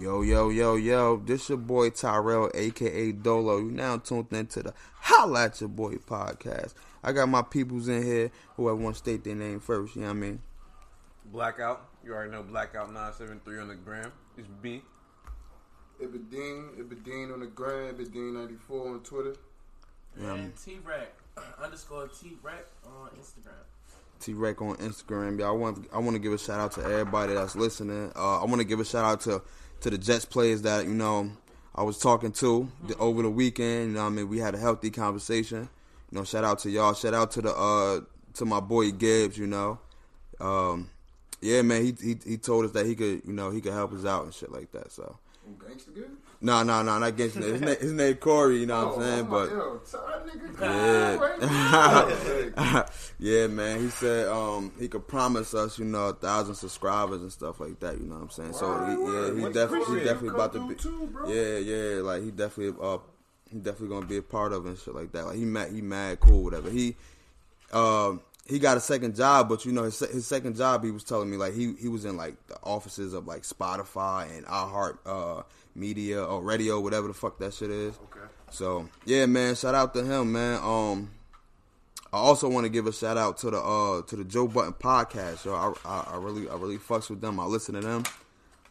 Yo, yo, yo, yo, this your boy Tyrell, aka Dolo. You now tuned into the Holla at Your Boy podcast. I got my peoples in here whoever I want to state their name first, you know what I mean? Blackout. You already know Blackout 973 on the gram. It's B. Ibadine, Ibadine on the gram, Ibadine 94 on Twitter. Yeah, And T Rack underscore T Rack on Instagram. T Rec on Instagram. Yeah, I want I want to give a shout out to everybody that's listening. Uh, I want to give a shout out to to the Jets players that you know I was talking to the, over the weekend. You know, what I mean, we had a healthy conversation. You know, shout out to y'all. Shout out to the uh to my boy Gibbs. You know, um, yeah, man. He, he he told us that he could you know he could help us out and shit like that. So. Oh, gangsta good? No, no, no, not against his name. His name Corey. You know what I'm saying? oh, But yo, that nigga. yeah, yeah, man. He said um, he could promise us, you know, a thousand subscribers and stuff like that. You know what I'm saying? So he, yeah, he definitely, he definitely about to be, too, yeah, yeah, like he definitely, uh, he definitely gonna be a part of it and shit like that. Like he mad, he mad, cool, whatever. He, um, he got a second job, but you know his his second job, he was telling me like he he was in like the offices of like Spotify and iHeart uh, Media or Radio, whatever the fuck that shit is. Okay. So yeah, man, shout out to him, man. Um, I also want to give a shout out to the uh to the Joe Budden podcast. Yo, I, I, I really I really fucks with them. I listen to them.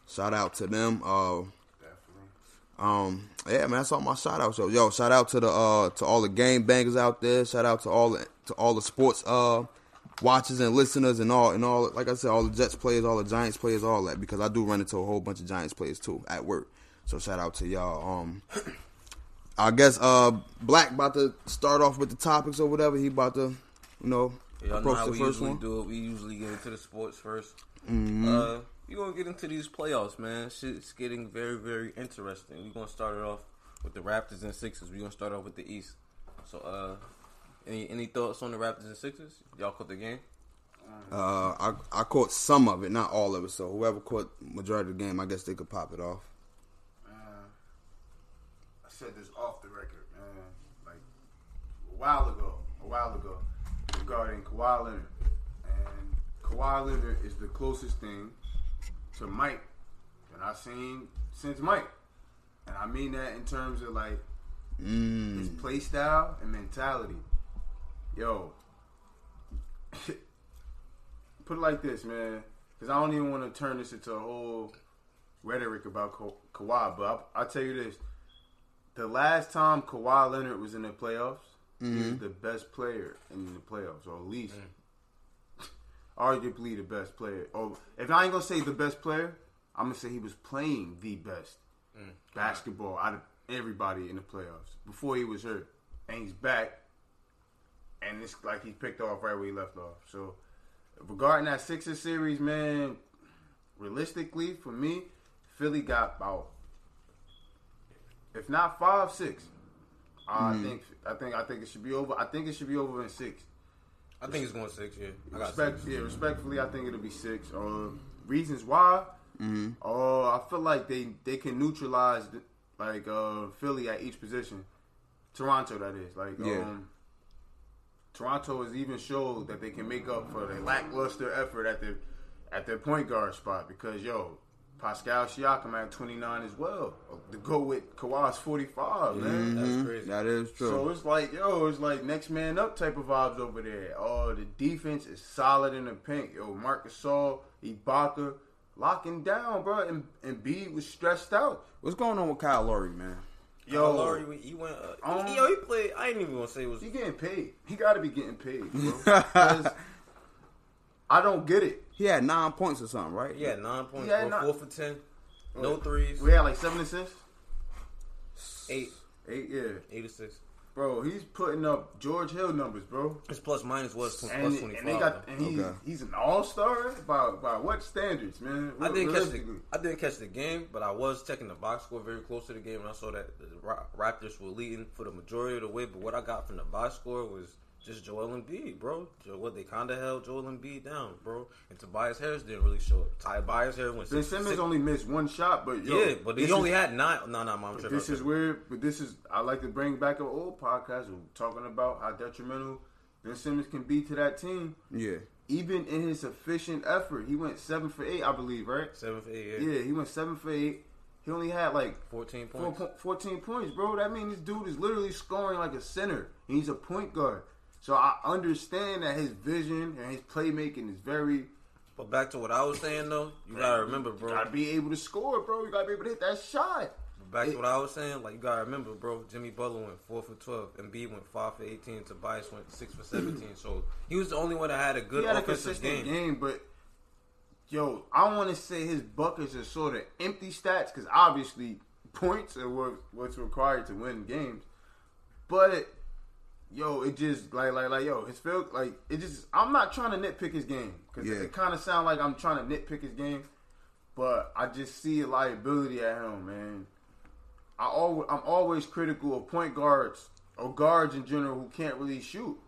Shout out to them. Uh, um, yeah, man, that's all my shout outs. Yo, yo, shout out to the uh to all the game bangers out there. Shout out to all the to all the sports uh watchers and listeners and all and all. Like I said, all the Jets players, all the Giants players, all that because I do run into a whole bunch of Giants players too at work. So shout out to y'all. Um, I guess uh Black about to start off with the topics or whatever. He about to, you know, Y'all know approach how the we first usually one. do it. We usually get into the sports 1st Mm-hmm. Uh, we gonna get into these playoffs, man. Shit's getting very, very interesting. We gonna start it off with the Raptors and Sixers. We gonna start off with the East. So, uh, any any thoughts on the Raptors and Sixers? Y'all caught the game? Uh, I I caught some of it, not all of it. So whoever caught majority of the game, I guess they could pop it off. Uh, I said this off the record, man. Like a while ago, a while ago, regarding Kawhi Leonard, and Kawhi Leonard is the closest thing to Mike that I've seen since Mike, and I mean that in terms of like mm. his play style and mentality. Yo, put it like this, man, because I don't even want to turn this into a whole rhetoric about Ka- Kawhi, but I, I'll tell you this: the last time Kawhi Leonard was in the playoffs, he was mm-hmm. the best player in the playoffs, or at least arguably the best player. Or if I ain't gonna say the best player, I'm gonna say he was playing the best mm. basketball out of everybody in the playoffs before he was hurt, and he's back. And it's like he picked off right where he left off. So, regarding that Sixers series, man, realistically for me, Philly got about if not five, six. I think I think I think it should be over. I think it should be over in six. I think it's going six. Yeah, I got Respect, six. yeah, respectfully, I think it'll be six. Uh, reasons why? Mm-hmm. Uh, I feel like they they can neutralize the, like uh Philly at each position. Toronto, that is like Yeah. um. Toronto has even showed that they can make up for the lackluster effort at the at their point guard spot because yo, Pascal Siakam at 29 as well. To go with Kawhi's 45, man. That's crazy. That is true. So it's like, yo, it's like next man up type of vibes over there. Oh, the defense is solid in the paint. Yo, Marcus Gasol, Ibaka, locking down, bro. And, and B was stressed out. What's going on with Kyle Lowry, man? Yo, Yo, Lowry, he went. Uh, Um, he, yo, he played. I ain't even gonna say it was. he getting paid. He got to be getting paid, bro. 'Cause I don't get it. He had nine points or something, right? He had nine points, Yeah, four, not- four for ten, no oh, threes, We had like seven assists, eight, eight, yeah, eight to six. bro. He's putting up George Hill numbers, bro. His plus minus was tw- And, plus twenty and they got and he's, Okay. he's an all star by by what standards, man? I didn't catch the I didn't catch the game, but I was checking the box score very close to the game, and I saw that the Raptors were leading for the majority of the way. But what I got from the box score was just Joel Embiid, bro. Jo- What they kind of held Joel Embiid down, bro. And Tobias Harris didn't really show up. Tobias Harris went Ben six, Simmons six- only missed one shot, but yo, yeah, but he only is, had nine. No, no, mom. This is weird, but this is I like to bring back an old podcast we're talking about how detrimental Ben Simmons can be to that team. Yeah. Even in his efficient effort, he went seven for eight, I believe, right? seven for eight. Yeah. Yeah, he went seven for eight. he only had like 14 points. po- 14 points, bro. That means this dude is literally scoring like a center. And he's a point guard. So I understand that his vision and his playmaking is very. But back to what I was saying though, you gotta remember, bro. You gotta be able to score, bro. You gotta be able to hit that shot. Back to what I was saying, like you gotta remember, bro. Jimmy Butler went four for twelve, and B went five for eighteen. Tobias went six for seventeen. So he was the only one that had a good had a offensive consistent game. game. but yo, I want to say his buckets are sort of empty stats because obviously points are what, what's required to win games. But yo, it just like like like yo, his feel like it just. I'm not trying to nitpick his game because Yeah. it, kind of sound like I'm trying to nitpick his game, but I just see a liability at him, man. I always, I'm always critical of point guards or guards in general who can't really shoot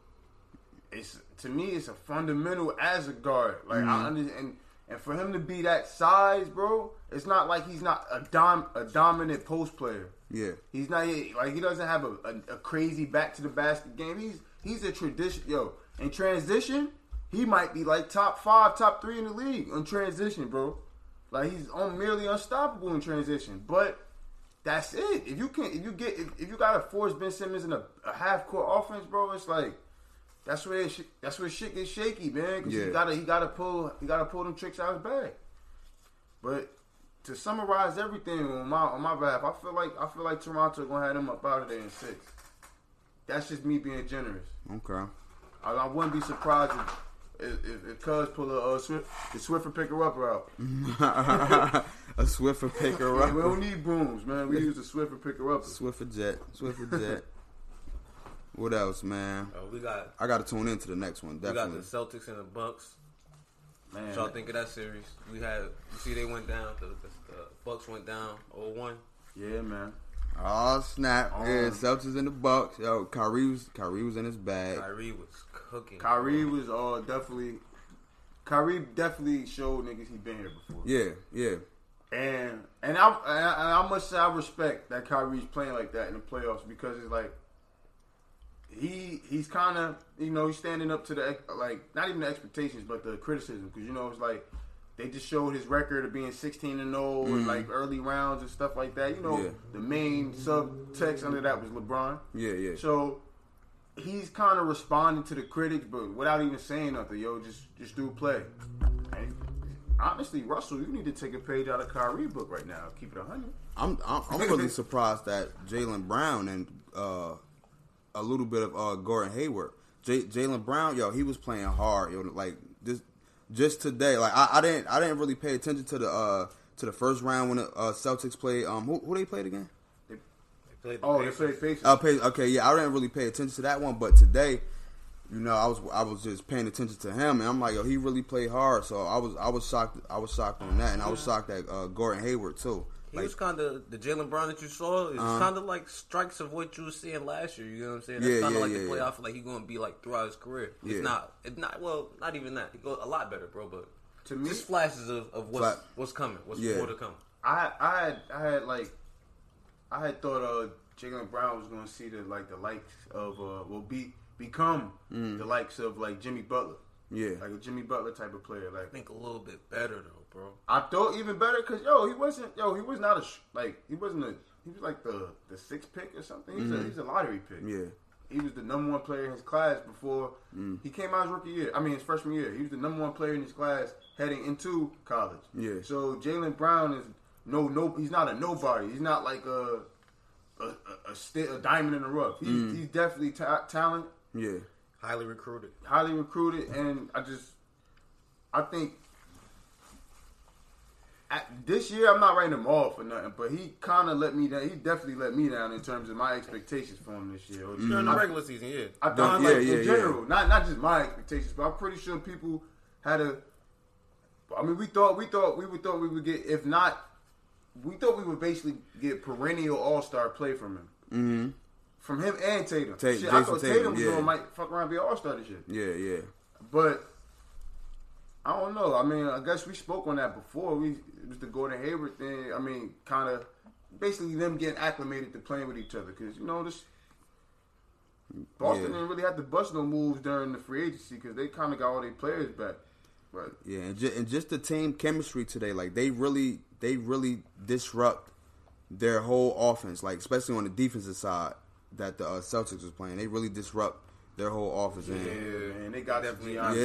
it's to me it's a fundamental as a guard. Like I mm-hmm. understand, and, for him to be that size, bro, it's not like he's not a dom a dominant post player. Yeah. He's not like he doesn't have a, a, a crazy back to the basket game. He's he's a tradition. Yo, in transition, he might be like top five, top three in the league on transition, bro. Like he's on merely unstoppable in transition. But that's it. If you can, if you get, if, if you got to force Ben Simmons in a, a half court offense, bro, it's like that's where sh- that's where shit gets shaky, man. Cause Yeah. he gotta he gotta pull he gotta pull them tricks out his bag. But to summarize everything on my on my behalf, I feel like I feel like Toronto gonna have them up out of there in six. That's just me being generous. Okay. I, I wouldn't be surprised if if, if, Cuz pull a uh, Swift, the Swiffer picker upper out. a Swiffer picker Hey, we don't need brooms, man. We use the Swiffer picker upper. Swiffer jet. Swiffer jet. What else, man? Uh, we got I got to tune into the next one. Definitely. we got the Celtics and the Bucks. Man, What y'all think of that series? We had you see they went down. The, the, the Bucks went down 0-1. yeah, man. Oh snap! Oh. Yeah, Celtics in the Bucks. Yo, Kyrie was Kyrie was in his bag. Kyrie was cooking. Kyrie was uh definitely. Kyrie definitely showed niggas he been here before. Yeah, yeah, And and I, and I and I must say I respect that Kyrie's playing like that in the playoffs because it's like he he's kind of you know he's standing up to the like not even the expectations but the criticism because you know it's like they just showed his record of being 16 and 0 in like early rounds and stuff like that. You know Yeah. the main subtext under that was LeBron. yeah, yeah. So he's kind of responding to the critics, but without even saying nothing. Yo, just just do play. And honestly, Russell, you need to take a page out of Kyrie book right now. Keep it a hundred. I'm I'm, I'm really surprised that Jaylen Brown and uh, a little bit of uh, Gordon Hayward. J- Jaylen Brown, yo, he was playing hard. Yo, like this just today. Like I, I didn't I didn't really pay attention to the uh, to the first round when the uh, Celtics played. Um, who, who they played again? They played the Oh, they Pacers. play Pacers. Uh, pay, okay, yeah, I didn't really pay attention to that one, but today, you know, I was I was just paying attention to him, and I'm like, yo, he really played hard. So I was I was shocked I was shocked on that, and I was shocked at uh, Gordon Hayward too. He Like, was kind of the Jaylen Brown that you saw. Is Uh-huh. kind of like strikes of what you were seeing last year. You know what I'm saying? That's Yeah, kind of yeah, like yeah, the playoff. yeah. Like he's going to be like throughout his career. It's Yeah. not. It's not. Well, not even that. He goes a lot better, bro. But To me- just flashes of, of what's Flat- what's coming. What's Yeah. more to come. I I had I had like I had thought uh Jaylen Brown was gonna see the like the likes of uh will be become the likes of like Jimmy Butler, yeah, like a Jimmy Butler type of player. Like I think a little bit better though, bro. I thought even better because yo, he wasn't yo, he was not a like he wasn't a he was like the the sixth pick or something. He's a mm-hmm. he's a lottery pick. yeah, He was the number one player in his class before mm. he came out his rookie year. I mean his freshman year. He was the number one player in his class heading into college. Yeah. So Jaylen Brown is no no he's not a nobody. He's not like a a, a, a, sti- a diamond in the rough. He, mm. He's definitely ta- talent, yeah. Highly recruited. highly recruited, and I just I think this year I'm not writing him off or nothing, but he kind of let me down. He definitely let me down in terms of my expectations for him this year. During the regular season, yeah. I thought Yeah, like yeah, in yeah. general, not not just my expectations, but I'm pretty sure people had a. I mean, we thought we thought we would thought we would get if not, we thought we would basically get perennial All Star play from him, mm-hmm. from him and Tatum. Ta- Shit, I thought Tatum, Tatum, was yeah. going might fuck around and be All Star this year, Yeah, yeah. but. I don't know. I mean, I guess we spoke on that before. We it was the Gordon Hayward thing. I mean, kind of basically them getting acclimated to playing with each other because you know this Boston Yeah. didn't really have to bust no moves during the free agency because they kind of got all their players back. But Yeah, and, ju- and just the team chemistry today, like they really, they really disrupt their whole offense, like especially on the defensive side that the uh, Celtics was playing. They really disrupt their whole offense. and- Yeah, man, they got Definitely. Giannis.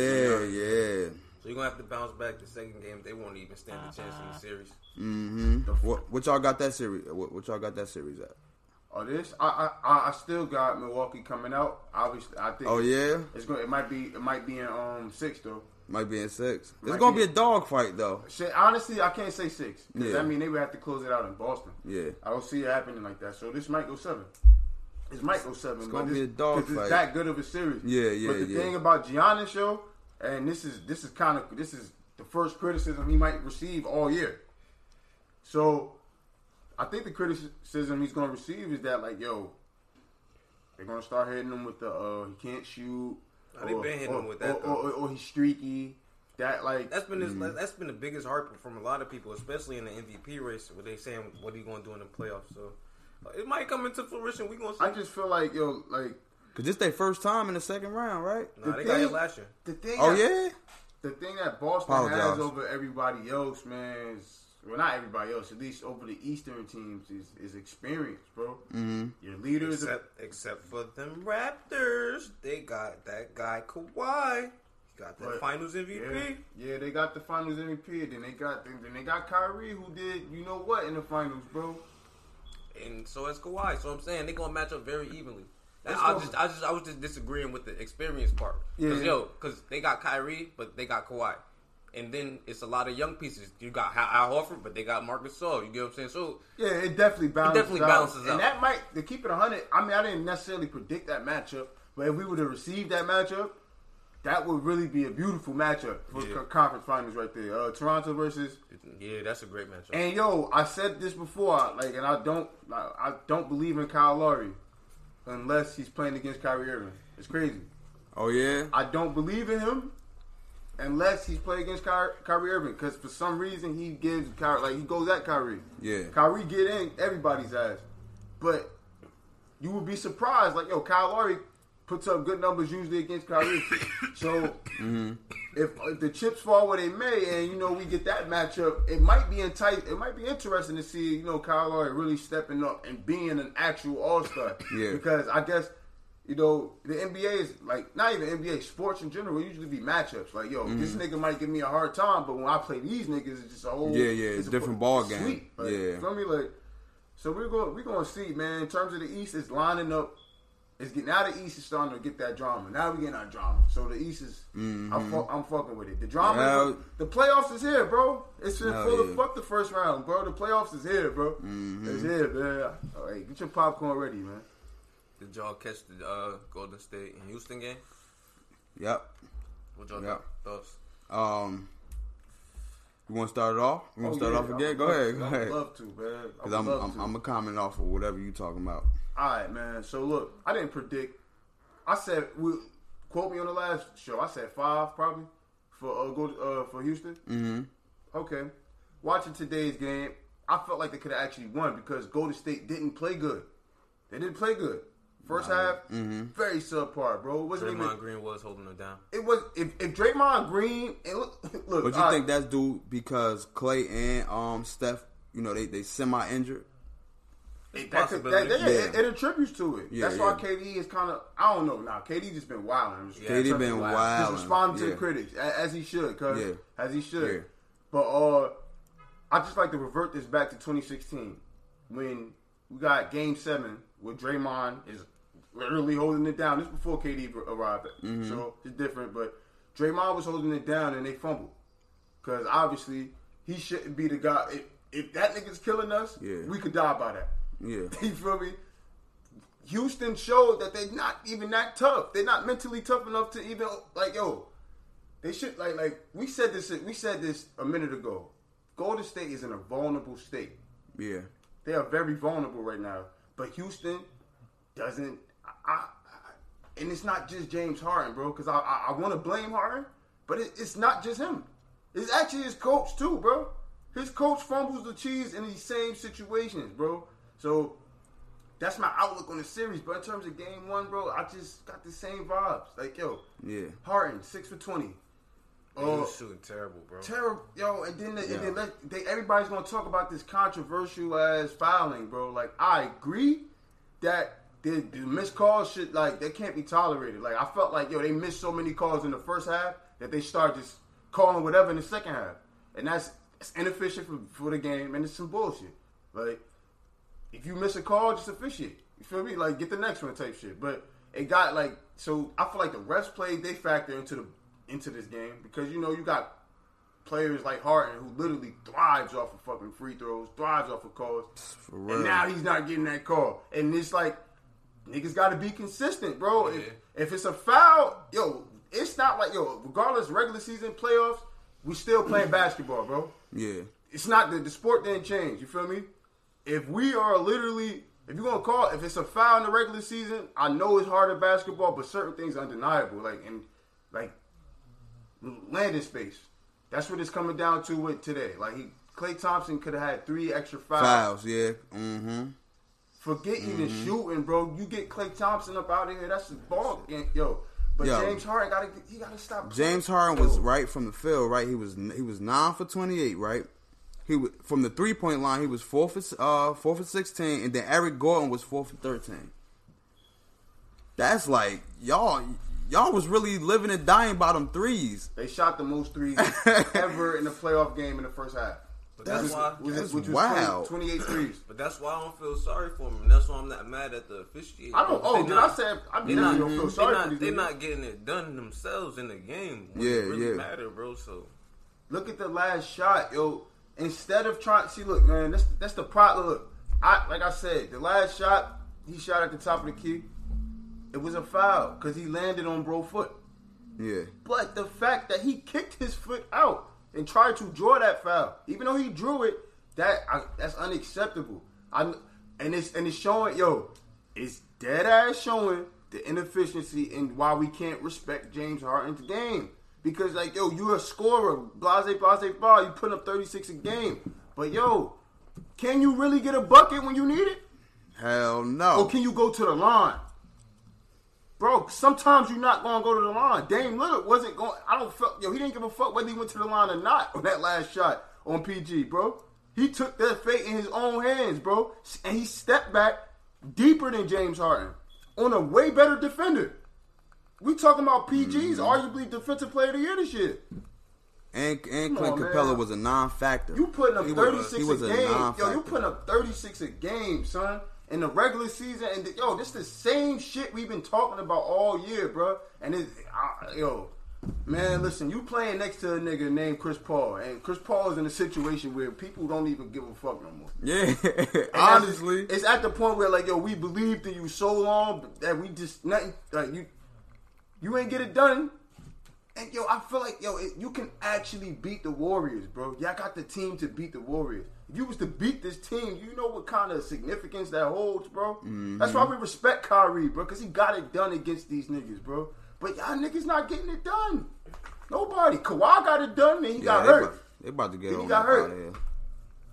yeah, yeah. So you're gonna have to bounce back the second game. They won't even stand a chance in the series. Mm-hmm. What, what y'all got that series? What, what y'all got that series at? Oh, this I, I I- I still got Milwaukee coming out. Obviously, I think. Oh yeah, It's going. It might be. It might be in um six though. might be in six. It's gonna be. be a dog fight though. Shit, honestly, I can't say six because Yeah. I mean they would have to close it out in Boston. Yeah. I don't see it happening like that. So this might go seven. This might go seven. It's but gonna this, be a dog 'cause fight. It's that good of a series. Yeah, yeah, But the yeah. thing about Giannis, yo, and this is this is kind of this is the first criticism he might receive all year. So, I think the criticism he's going to receive is that like, yo, they're going to start hitting him with the uh he can't shoot. Nah, they been hitting him with that, or, or, or he's streaky. That like That's been his, Mm-hmm. that's been the biggest harp from a lot of people, especially in the MVP race, where they saying what are you gonna do in the playoffs. So it might come into fruition. We gonna see. I just feel like yo like Cause this their first time in the second round, right? nah, the they got hit thing- last year. the thing. Oh that- yeah. the thing that Boston Apologize. has over everybody else, man, is well not everybody else, at least over the Eastern teams, is, is experience, bro. Mm-hmm. Your leaders, are, Except except for them Raptors, they got that guy Kawhi. He got the But- Finals yeah, MVP. yeah, they got the Finals MVP. Then they got then they got Kyrie, who did you know what in the Finals, bro. and so is Kawhi. So I'm saying they're gonna match up very evenly. I gonna- just, I just, I was just disagreeing with the experience part. Cause Yeah. yo, cause they got Kyrie, but they got Kawhi, and then it's a lot of young pieces. You got Al Horford, but they got Marcus Gasol. You get what I'm saying? So Yeah, it definitely balances. definitely out. balances and out. that might to keep it hundred. I mean, I didn't necessarily predict that matchup, but if we would have received that matchup, that would really be a beautiful matchup for Yeah. conference finals right there. Uh, Toronto versus yeah, that's a great matchup. And yo, I said this before, like, and I don't, I I don't believe in Kyle Lowry unless he's playing against Kyrie Irving. It's crazy. Oh yeah. I don't believe in him unless he's playing against Ky- Kyrie Irving because for some reason he gives Kyrie, like, he goes at Kyrie. Yeah. Kyrie get in everybody's ass, but you would be surprised, like, yo, Kyle Lowry puts up good numbers usually against Kyrie. so mm-hmm. if, if the chips fall where they may, and you know we get that matchup, it might be entice. It might be interesting to see you know Kyle Lowry really stepping up and being an actual All Star. Yeah. Because I guess you know the NBA is like not even NBA sports in general. Usually be matchups. Like yo, this mm-hmm. nigga might give me a hard time, but when I play these niggas, it's just a whole Yeah, yeah, it's a different ball game. Sweet. Like, Yeah. feel me? Like so we're going we're going to see, man. In terms of the East, it's lining up. It's getting now the East is starting to get that drama. Now we getting our drama. So the East is I'm, fu- I'm fucking with it. The drama, Yeah. the playoffs is here, bro. It's been full yeah. of fuck the first round, bro. The playoffs is here, bro. Mm-hmm. It's here, man. All right, get your popcorn ready, man. Did y'all catch the uh, Golden State and Houston game? Yep. What y'all Yeah. thoughts? Um. You want to start it off? You want Oh, to start yeah, off I again? Go ahead. Go I would love to, man. I Because would I'm, I'm. I'm a comment off of whatever you talking about. All right, man. So look, I didn't predict. I said we quote me on the last show. I said five probably for uh, go uh, for Houston. Mm-hmm. Okay. Watching today's game, I felt like they could have actually won because Golden State didn't play good. They didn't play good. First half, very subpar, bro. It wasn't even. Draymond Green was holding them down. It was if, if Draymond Green and look, look. But you all think that's due because Klay and um Steph, you know, they they semi injured. It, that that, yeah, Yeah. It, it attributes to it. Yeah, that's why yeah. KD is kind of. I don't know. Now KD just been wilding. Yeah, KD been is wild. wild. He's responding to yeah. the critics as he should, cause Yeah. as he should. Yeah. But uh, I just like to revert this back to 2016 when we got Game Seven where Draymond is literally holding it down. This before KD arrived, Mm-hmm. so it's different. But Draymond was holding it down and they fumbled because obviously he shouldn't be the guy. If, if that nigga's killing us, Yeah. we could die by that. Yeah. You feel me? Houston showed that they're not even that tough. They're not mentally tough enough to even like yo. They should like like we said this we said this a minute ago. Golden State is in a vulnerable state. Yeah. They are very vulnerable right now. But Houston doesn't. I, I, and it's not just James Harden, bro. Because I I, I want to blame Harden, but it, it's not just him. It's actually his coach too, bro. His coach fumbles the cheese in these same situations, bro. So that's my outlook on the series. But in terms of game one, bro, I just got the same vibes. Like yo, Yeah. Harden six for twenty. He Uh, was shooting terrible, bro. terrible, yo. And then, they, Yeah. and then let, they, everybody's gonna talk about this controversial as fouling, bro. Like I agree that the, the missed calls should like they can't be tolerated. Like I felt like yo, they missed so many calls in the first half that they start just calling whatever in the second half, and that's it's inefficient for, for the game and it's some bullshit. Like if you miss a call, just officiate. You feel me? Like get the next one type shit. But it got like so. I feel like the refs played they factor into the into this game because you know you got players like Harden who literally thrives off of fucking free throws, thrives off of calls, and now he's not getting that call. And it's like niggas got to be consistent, bro. If, if it's a foul, yo, it's not like yo. Regardless, regular season playoffs, we still playing basketball, bro yeah. it's not the, the sport didn't change. You feel me? If we are literally, if you're gonna call, if it's a foul in the regular season, I know it's hard in basketball, but certain things are undeniable. Like and like landing space. That's what it's coming down to with today. Like he, Klay Thompson could have had three extra fouls. Fouls, yeah. Mm-hmm. Forget even shooting, bro. You get Klay Thompson up out of here. That's the ball, game. yo. But Yo. James Harden gotta, he gotta stop. James Harden was right from the field, right? He was he was nine for twenty eight, right? He was, from the three point line, he was four for uh four for sixteen, and then Eric Gordon was four for thirteen. That's like y'all y'all was really living and dying by them threes. They shot the most threes ever in the playoff game in the first half. But that's why. Was That's which was wild. 20 28 threes. But that's why I don't feel sorry for them. and that's why I'm not mad at the officiating. I don't. Oh, They did not- I say? I They not, not don't feel they sorry for not, these they niggas. not getting it done themselves in the game. Yeah, it really yeah. matter, bro. So Look at the last shot, yo. Instead of trying, see, look, man, that's that's the problem. Look, I like I said, the last shot he shot at the top of the key, it was a foul because he landed on bro foot. Yeah, But the fact that he kicked his foot out and tried to draw that foul, even though he drew it, that I, that's unacceptable. I and it's and it's showing, yo, it's dead ass showing the inefficiency and why we can't respect James Harden's game. Because like, yo, you're a scorer, blase, blase, ball. You put up 36 a game, but yo, can you really get a bucket when you need it? hell no. Or can you go to the line? Bro, sometimes you're not gonna go to the line. Dame Lillard wasn't going. I don't feel yo. He didn't give a fuck whether he went to the line or not on that last shot on PG, bro. He took that fate in his own hands, bro, and he stepped back deeper than James Harden on a way better defender. We talking about PG's arguably defensive player of the year this year. And and Come Clint on, Capela man. was a non-factor. You putting up He 36 was a a game. Yo, you putting up 36 a game, son. In the regular season, and yo, this the same shit we've been talking about all year, bro. And it, uh, yo, man, listen, you playing next to a nigga named Chris Paul, and Chris Paul is in a situation where people don't even give a fuck no more. Yeah, honestly, it's at the point where like, yo, we believed in you so long that we just nothing like you, you ain't get it done. And yo, I feel like yo, it, you can actually beat the Warriors, bro. Y'all got the team to beat the Warriors. If you was to beat this team, you know what kind of significance that holds, bro. Mm-hmm. That's why we respect Kyrie, bro, because he got it done against these niggas, bro. But y'all niggas not getting it done. Nobody. Kawhi got it done, and he yeah, got they hurt. About, they about to get He got hurt. out of here.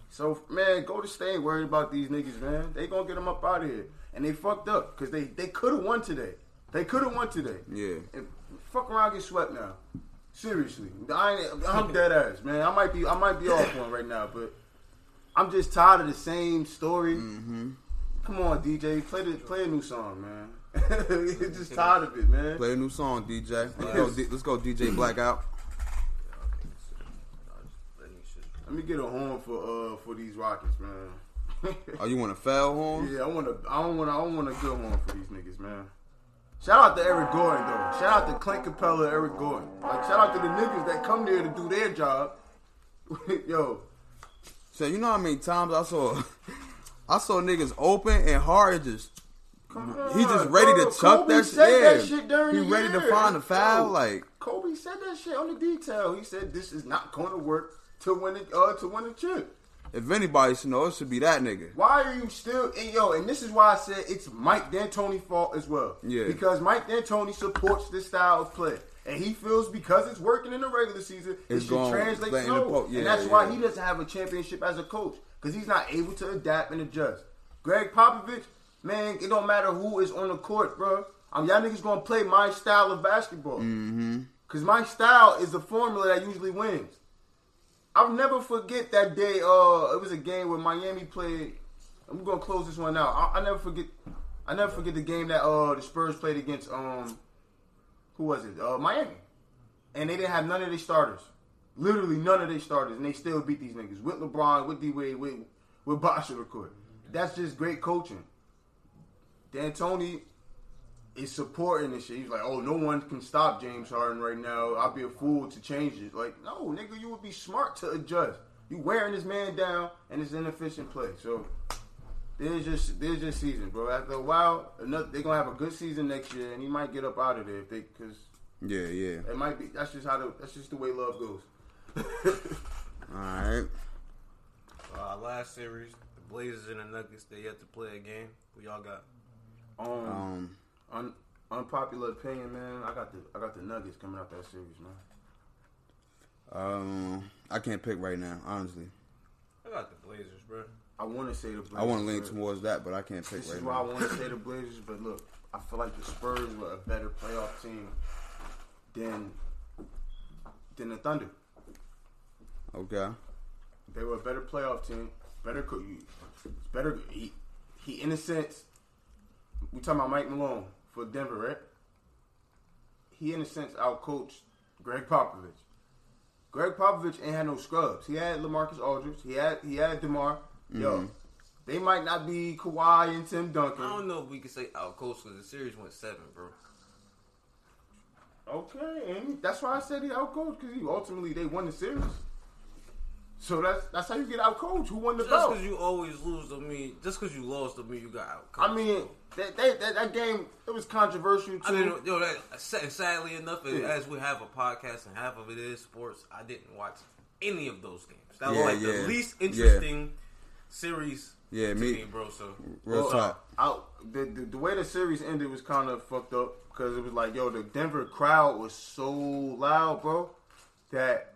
So man, go to stay worried about these niggas, man. They gonna get them up out of here, and they fucked up because they they could have won today. They could have won today. Yeah. And fuck around, get swept now. Seriously, I ain't, I'm dead ass, man. I might be I might be off one right now, but I'm just tired of the same story. Mm-hmm. Come on, DJ, play the play a new song, man. just tired of it, man. Play a new song, DJ. Let's go, D- let's go DJ Blackout. Let me get a horn for uh for these Rockets, man. Oh, you want a foul horn? Yeah, I want to. I don't want. I don't want a good one for these niggas, man. Shout out to Eric Gordon though. Shout out to Clint Capela, Eric Gordon. Like shout out to the niggas that come there to do their job. Yo, So you know how many times I saw, I saw niggas open and hard just. He just ready bro. to chuck Kobe that shit. that shit during he ready to find a foul. Yo, Like Kobe said that shit on the detail. He said this is not going to work to win it. Uh, to win the chip. If anybody should know, it should be that nigga. Why are you still and yo? And this is why I said it's Mike D'Antoni's fault as well. Yeah. Because Mike D'Antoni supports this style of play, and he feels because it's working in the regular season, it It's should gonna translate to po- yeah, and that's why yeah. he doesn't have a championship as a coach because he's not able to adapt and adjust. Gregg Popovich, man, it don't matter who is on the court, bro. Um, y'all niggas gonna play my style of basketball. Mm-hmm. Cause my style is the formula that usually wins. I'll never forget that day. Uh, it was a game where Miami played. I'm gonna close this one out. I, I never forget. I never forget the game that uh the Spurs played against um who was it? Uh, Miami, and they didn't have none of their starters. Literally none of their starters, and they still beat these niggas with LeBron, with D Wade, with with Bosh record. That's just great coaching. D'Antoni is supporting this shit. He's like, oh, no one can stop James Harden right now. I'll be a fool to change it. Like, no, nigga, you would be smart to adjust. You wearing this man down, and it's inefficient play. So there's just there's just season, bro. After a while, another, they're gonna have a good season next year, and he might get up out of there if they because Yeah, yeah. it might be. That's just how the that's just the way love goes. All right. Uh, last series, the Blazers and the Nuggets, they yet to play a game. Who y'all got? Um, Um, un, unpopular opinion, man. I got the I got the Nuggets coming out that series, man. um, I can't pick right now, honestly. I got the Blazers, bro. I want to say the Blazers. I want to lean towards that, but I can't pick This right is why I want to say the Blazers, but look, I feel like the Spurs were a better playoff team than than the Thunder. Okay. They were a better playoff team, better co- better. He, he in a sense, we talking about Mike Malone for Denver, right? He in a sense outcoached Gregg Popovich. Gregg Popovich ain't had no scrubs. He had LaMarcus Aldridge. He had he had Demar. Yo, mm-hmm. they might not be Kawhi and Tim Duncan. I don't know if we can say outcoast because the series went seven, bro. Okay, and that's why I said he outcoached because he ultimately they won the series. So that's that's how you get outcoached. Who won the Just belt? because you always lose to me, just because you lost to me, you got outcoached. I mean, that, that, that, that game it was controversial too. I mean, yo, that, sadly enough, Yeah. as we have a podcast and half of it is sports, I didn't watch any of those games. That Yeah, was like yeah. the least Yeah. interesting series Yeah, to me- me, bro. So Real Well, talk. out the, the the way the series ended was kind of fucked up because it was like, yo, the Denver crowd was so loud, bro, that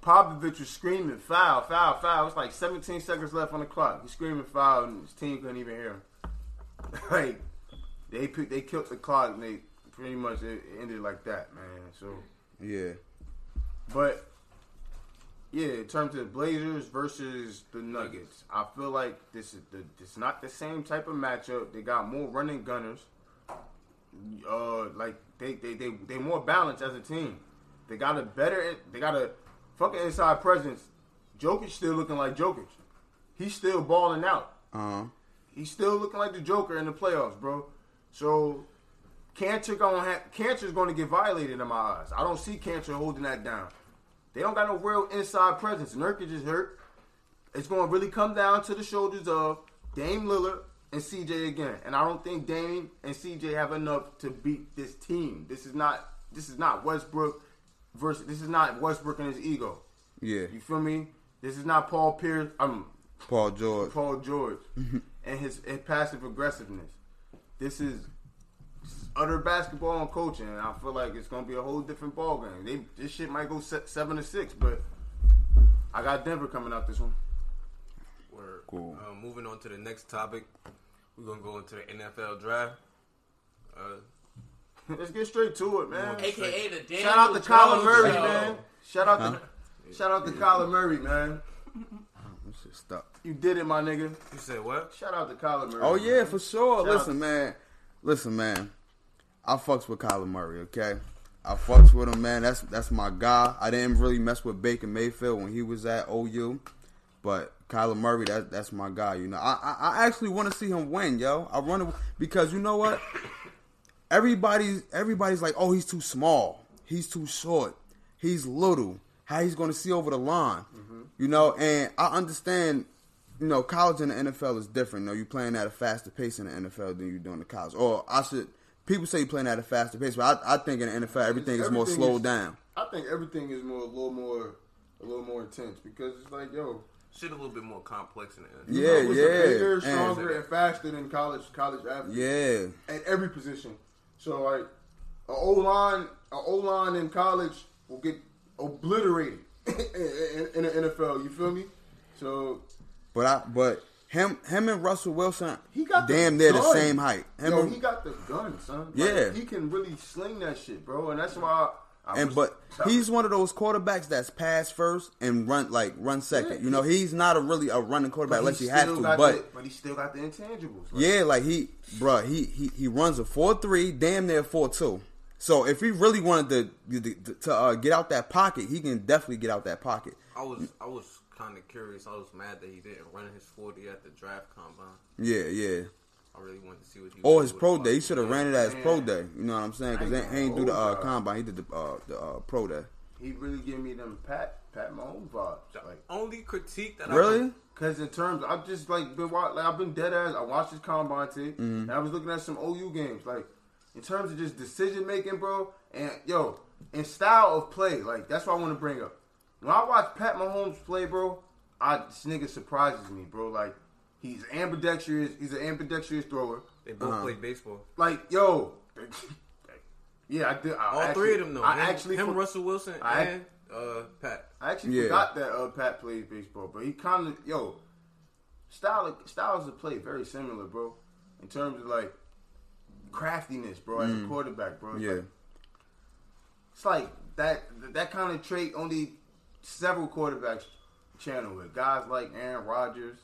Popovich was screaming foul, foul, foul. It's like 17 seconds left on the clock. He's screaming foul, and his team couldn't even hear him. like they they killed the clock, and they pretty much it ended like that, man. So. Yeah. But yeah, in terms of Blazers versus the Nuggets, I feel like this is the it's not the same type of matchup. They got more running gunners. Uh, like they they they they more balanced as a team. They got a better. They got a fucking inside presence. Jokic still looking like Jokic. He's still balling out. Uh huh. He's still looking like the Joker in the playoffs, bro. So Kanter gonna have Kanter's gonna get violated in my eyes. I don't see Kanter holding that down. They don't got no real inside presence. Nurkic is hurt. It's gonna really come down to the shoulders of Dame Lillard and CJ again. And I don't think Dame and CJ have enough to beat this team. This is not this is not Westbrook versus this is not Westbrook and his ego. Yeah. You feel me? This is not Paul Pierce. Um, Paul George. Paul George and his, his passive aggressiveness. This is utter basketball and coaching, and I feel like it's gonna be a whole different ball game. They this shit might go se- seven to six, but I got Denver coming out this one. we're Cool. uh, moving on to the next topic. We're gonna go into the NFL draft. Uh, Let's get straight to it, man. AKA the Daniel Shout out to Kyler Jones Murray, show. man. Shout out to shout out to Kyler Murray, man. This shit stuck. You did it, my nigga. you said what? Shout out to Kyler Murray. Oh yeah, man. for sure. Shout out Listen, man. Listen, man. I fucks with Kyler Murray. Okay, I fucks with him, man. That's that's my guy. I didn't really mess with Baker Mayfield when he was at OU, but Kyler Murray, that that's my guy. You know, I I, I actually want to see him win, yo. I want to because you know what? Everybody's everybody's like, oh, he's too small. He's too short. He's little. How he's going to see over the line? Mm-hmm. You know, and I understand you know, college and the NFL is different. You know, you're playing at a faster pace in the NFL than you're doing in college. Or I should, people say you're playing at a faster pace, but I, I think in the NFL everything is more slowed is- down. I think everything is more a little more a little more intense because it's like, yo, Shit a little bit more complex in the NFL. you Yeah, know, it's yeah. bigger, And- stronger, and faster than college college athletes. Yeah, at every position. So like a O line, a O line in college will get obliterated in, in, the NFL. You feel me? So but I, but him, him and Russell Wilson, he got the damn near the same height. Him Yo, and- he got the gun, son. Like, Yeah. he can really sling that shit, bro. And that's why I and was- but he's one of those quarterbacks that's pass first and run like run second. Yeah. You know, he's not a really a running quarterback unless he he has to. But the, but he still got the intangibles. Like, yeah, like he, bruh, he he he runs a four three, damn near four two. So if he really wanted to to, to uh, get out that pocket, he can definitely get out that pocket. I was I was kind of curious. I was mad that he didn't run his forty at the draft combine. Yeah, yeah. I really wanted to see what he. Or his pro the day. He should have ran it at his pro day. You know what I'm saying? Because I he ain't he ain't do the uh, combine. He did the uh, the uh, pro day. he really gave me them Pat Pat Mahomes vibes. Like, only critique that I Really? Cause in terms, I've just like been wa- like I've been dead ass. I watched his combine tape, Mm-hmm. and I was looking at some OU games. Like in terms of just decision making, bro, and yo, and style of play, like that's what I want to bring up. When I watch Pat Mahomes play, bro, I this nigga surprises me, bro. Like he's ambidextrous. He's an ambidextrous thrower. They both Uh-huh. play baseball. Like yo, yeah, I did. I All actually- three of them though. I him, actually him for- Russell Wilson, I- and uh, Pat. I actually Yeah. forgot that uh, Pat plays baseball, but he kind of yo style of, styles of play very similar, bro. In terms of like craftiness, bro, as a quarterback, bro. It's Mm. Yeah. like, it's like that that kind of trait only several quarterbacks channel with guys like Aaron Rodgers.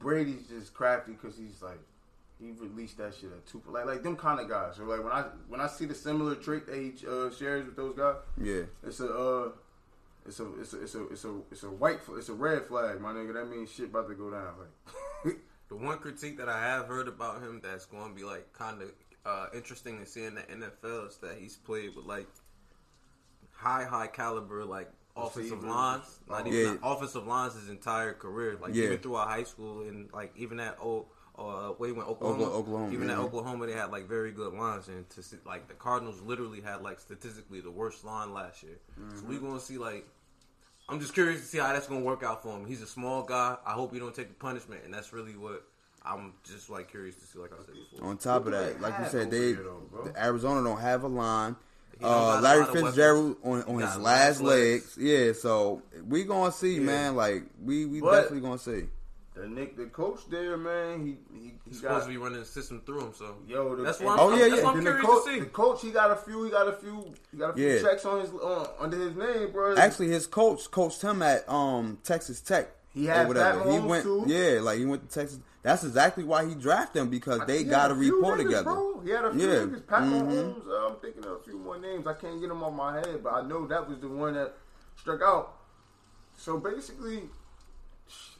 Brady's just crafty because he's like he released that shit at two like like them kind of guys. So like when I when I see the similar trait that he uh, shares with those guys, Yeah. it's a uh, it's a it's a it's a it's a it's a white it's a red flag, my nigga. That means shit about to go down. Like The one critique that I have heard about him that's going to be like kind of uh, interesting to see in the NFL is that he's played with like high high caliber like offensive Receivers. lines, not Oh. even Yeah. offensive lines his entire career. Like Yeah. even throughout high school and like even at oh. Uh, where he went Oklahoma. Oklahoma, Even at. Oklahoma, they had like very good lines, and to see, like the Cardinals literally had like statistically the worst line last year. So we gonna see like I'm just curious to see how that's gonna work out for him. He's a small guy. I hope he don't take the punishment, and that's really what I'm just like curious to see. Like I said before, On top of that, like you said, they though, Arizona don't have a line. He don't got Uh, Larry lot Fitzgerald on, on his last last legs. legs. Yeah, so we gonna see, man. Like we we But- definitely gonna see. The Nick, the coach there, man, he he, he he's got supposed to be running the system through him. So yo. The, that's and- why I'm, Oh, yeah, yeah. I'm the curious coach, to see. the coach, he got a few, he got a few, he got a few Yeah. checks on his uh, under his name, bro. Actually, his coach coached him at um Texas Tech. He or had whatever. Pat he Mahomes, went, too. yeah, like he went to Texas. That's exactly why he drafted him because they got to a few report niggas, together. Bro. He had a few Yeah. niggas. Pat Mhm. Mahomes. Uh, I'm thinking of a few more names. I can't get them on my head, but I know that was the one that struck out. So basically,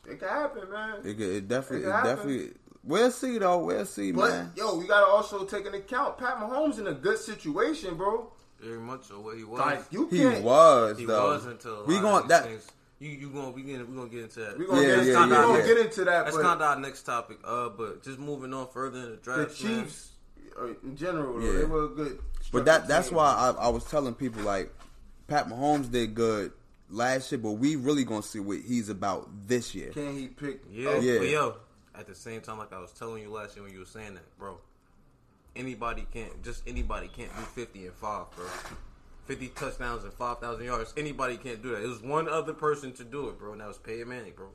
it can happen, man. It, could- it definitely, It it could happen. definitely. We'll see though. We'll see, But man. yo, we gotta also take into account Pat Mahomes in a good situation, bro. Very much so what he was. Like you He can't. was he though. was until we lot going that. Things, you you gonna we gonna we gonna get into that. We gonna Yeah, get into, yeah, we yeah, gonna get into that. That's kind of our next topic. Uh, but just moving on further in the the draft. man. Chiefs, uh, in general, Yeah. they were a good. But that that's team. why I, I was telling people like Pat Mahomes did good last year, but we really gonna see what he's about this year. Can he pick? Yeah, up- Yeah. But yo, at the same time, like I was telling you last year when you were saying that, bro. Anybody can't, just anybody can't do fifty and five, bro. Fifty touchdowns and five thousand yards. Anybody can't do that. It was one other person to do it, bro, and that was Peyton Manning, bro.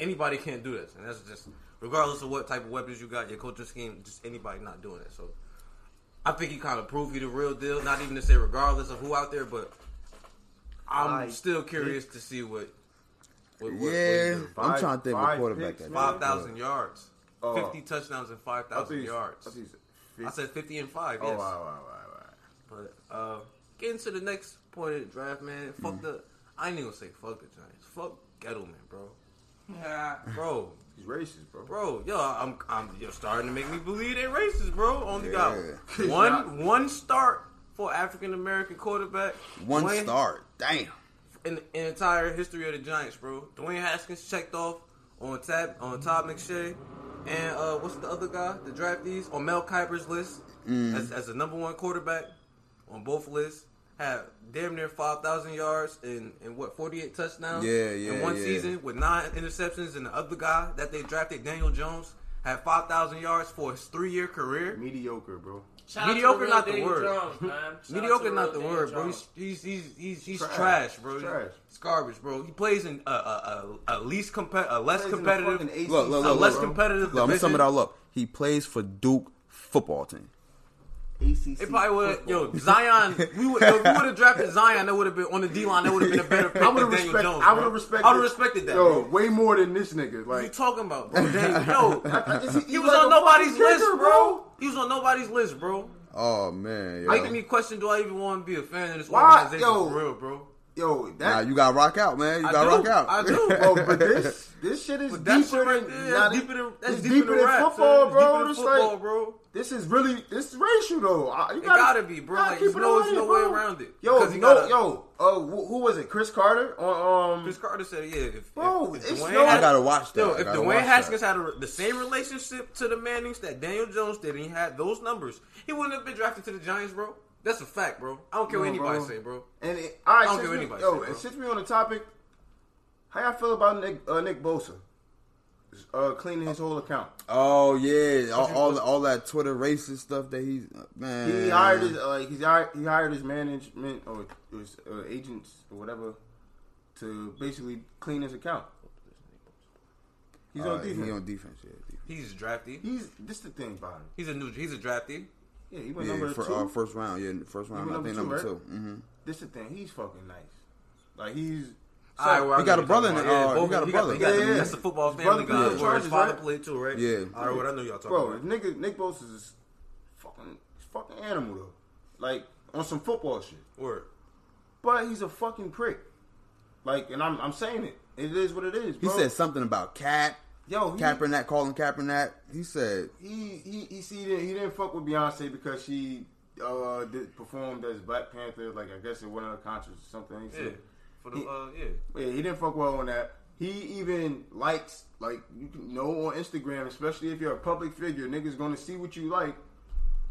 Anybody can't do this, and that's just regardless of what type of weapons you got, your coaching scheme, just anybody not doing it. So, I think he kind of proved he the real deal. Not even to say regardless of who out there, but I'm Five still curious to see what. what, what what he Yeah, do. I'm Five- trying to think of a five quarterback. picks, that. Five thousand yards, Oh. fifty touchdowns, and five I thought thousand you- yards. I said 50. and five. Oh, wow, wow, wow, wow. But uh, getting to the next point of the draft, man. Fuck Mm. the. I ain't even gonna say fuck the Giants. Fuck Gettleman, bro. bro, He's racist, bro. bro, yo, I'm, I'm, you're starting to make me believe they're racist, bro. Only got one, one start for African American quarterback. One Dwayne- start, damn. in the in entire history of the Giants, bro. Dwayne Haskins checked off on Tab on Todd McShay, and uh, what's the other guy, the draftees on Mel Kiper's list Mm. as, as the number one quarterback on both lists. Had damn near five thousand yards and, and what forty eight touchdowns. Yeah, yeah, In one yeah. season with nine interceptions, and the other guy that they drafted, Daniel Jones, had five thousand yards for his three year career. Mediocre, bro. Shout Mediocre, not the word. Jones, man. Shout out to Mediocre, not the Daniel word, bro. He's he's he's he's, he's Trash. trash, bro. Trash. It's garbage, bro. He plays in a a, a, a least compet a less Plays in the competitive, fucking ACC, Look, look, a look, less look. competitive. Look, I'm gonna sum it all up. He plays for Duke football team. ACC. It probably would. football. Yo, Zion. We would. If we would have drafted Zion, that would have been on the D line. That would have been a better pick I than would have Daniel respect. Jones. I would have respected. I would have respected that. Yo, bro. way more than this nigga. What you talking about, bro? Daniel, yo, is he, he he was like on nobody's fucking list, kicker, bro. He was on nobody's list, bro. Oh man, yo. Making me question: Do I even want to be a fan of this Why? organization Yo. for real, bro? Yo, Nah, you gotta rock out, man. You I gotta do. rock out. I do. Bro, but this this shit is deeper shit right than there, nah, deeper than that's it's deeper, deeper than than rap, football, son. bro. It's It's deeper than football, like bro. this is really this is racial though. I- You It gotta be, bro. gotta Like, keep there's it no- on there's it, no bro. way around it. Yo, no, gotta- yo, uh, who, who was it? Cris Carter on um. Cris Carter said, "Yeah, if, Bro, if, if it's Dwayne no- I gotta watch that. Yo, if gotta Dwayne Haskins that. had a, the same relationship to the Mannings that Daniel Jones did, and he had those numbers, he wouldn't have been drafted to the Giants, bro. That's a fact, bro. I don't care what anybody bro. say, bro. And it, all right, I don't care what anybody yo, say, bro. and since we on the topic, how y'all feel about Nick uh, Nick Bosa uh, cleaning his whole account? Oh yeah, all all, the, all that Twitter racist stuff that he's man. He hired his uh, like he's hired, he hired his management or his uh, agents or whatever to basically clean his account. He's Uh, on defense. He on defense, yeah. defense. He's drafty. He's this the thing about him. He's a new. He's a drafty. Yeah, he went Yeah, number for, two. uh, first round, yeah, first round. I think number number two, two. Mm-hmm. this the thing. He's fucking nice. Like he's. All right, well, he got a brother you're in talking it, about. uh, he got a brother. He got, Yeah, yeah. That's the football family brother guy. played Where his father right? played too, right? Yeah. All right, what I know y'all talking Bro, about. nigga, Nick Bosa is fucking, he's fucking animal though. Like on some football shit. Word. But he's a fucking prick. Like, and I'm I'm saying it. It is what it is. He said something about Cat, "Yo, he, Kaepernick, calling Kaepernick. He said, he he he see that he didn't fuck with Beyonce because she uh did, performed as Black Panther. Like I guess in one of her concerts or something. He Yeah. said, For the He- uh, yeah. Yeah, he didn't fuck well on that. He even likes like you can know on Instagram, especially if you're a public figure, niggas gonna see what you like.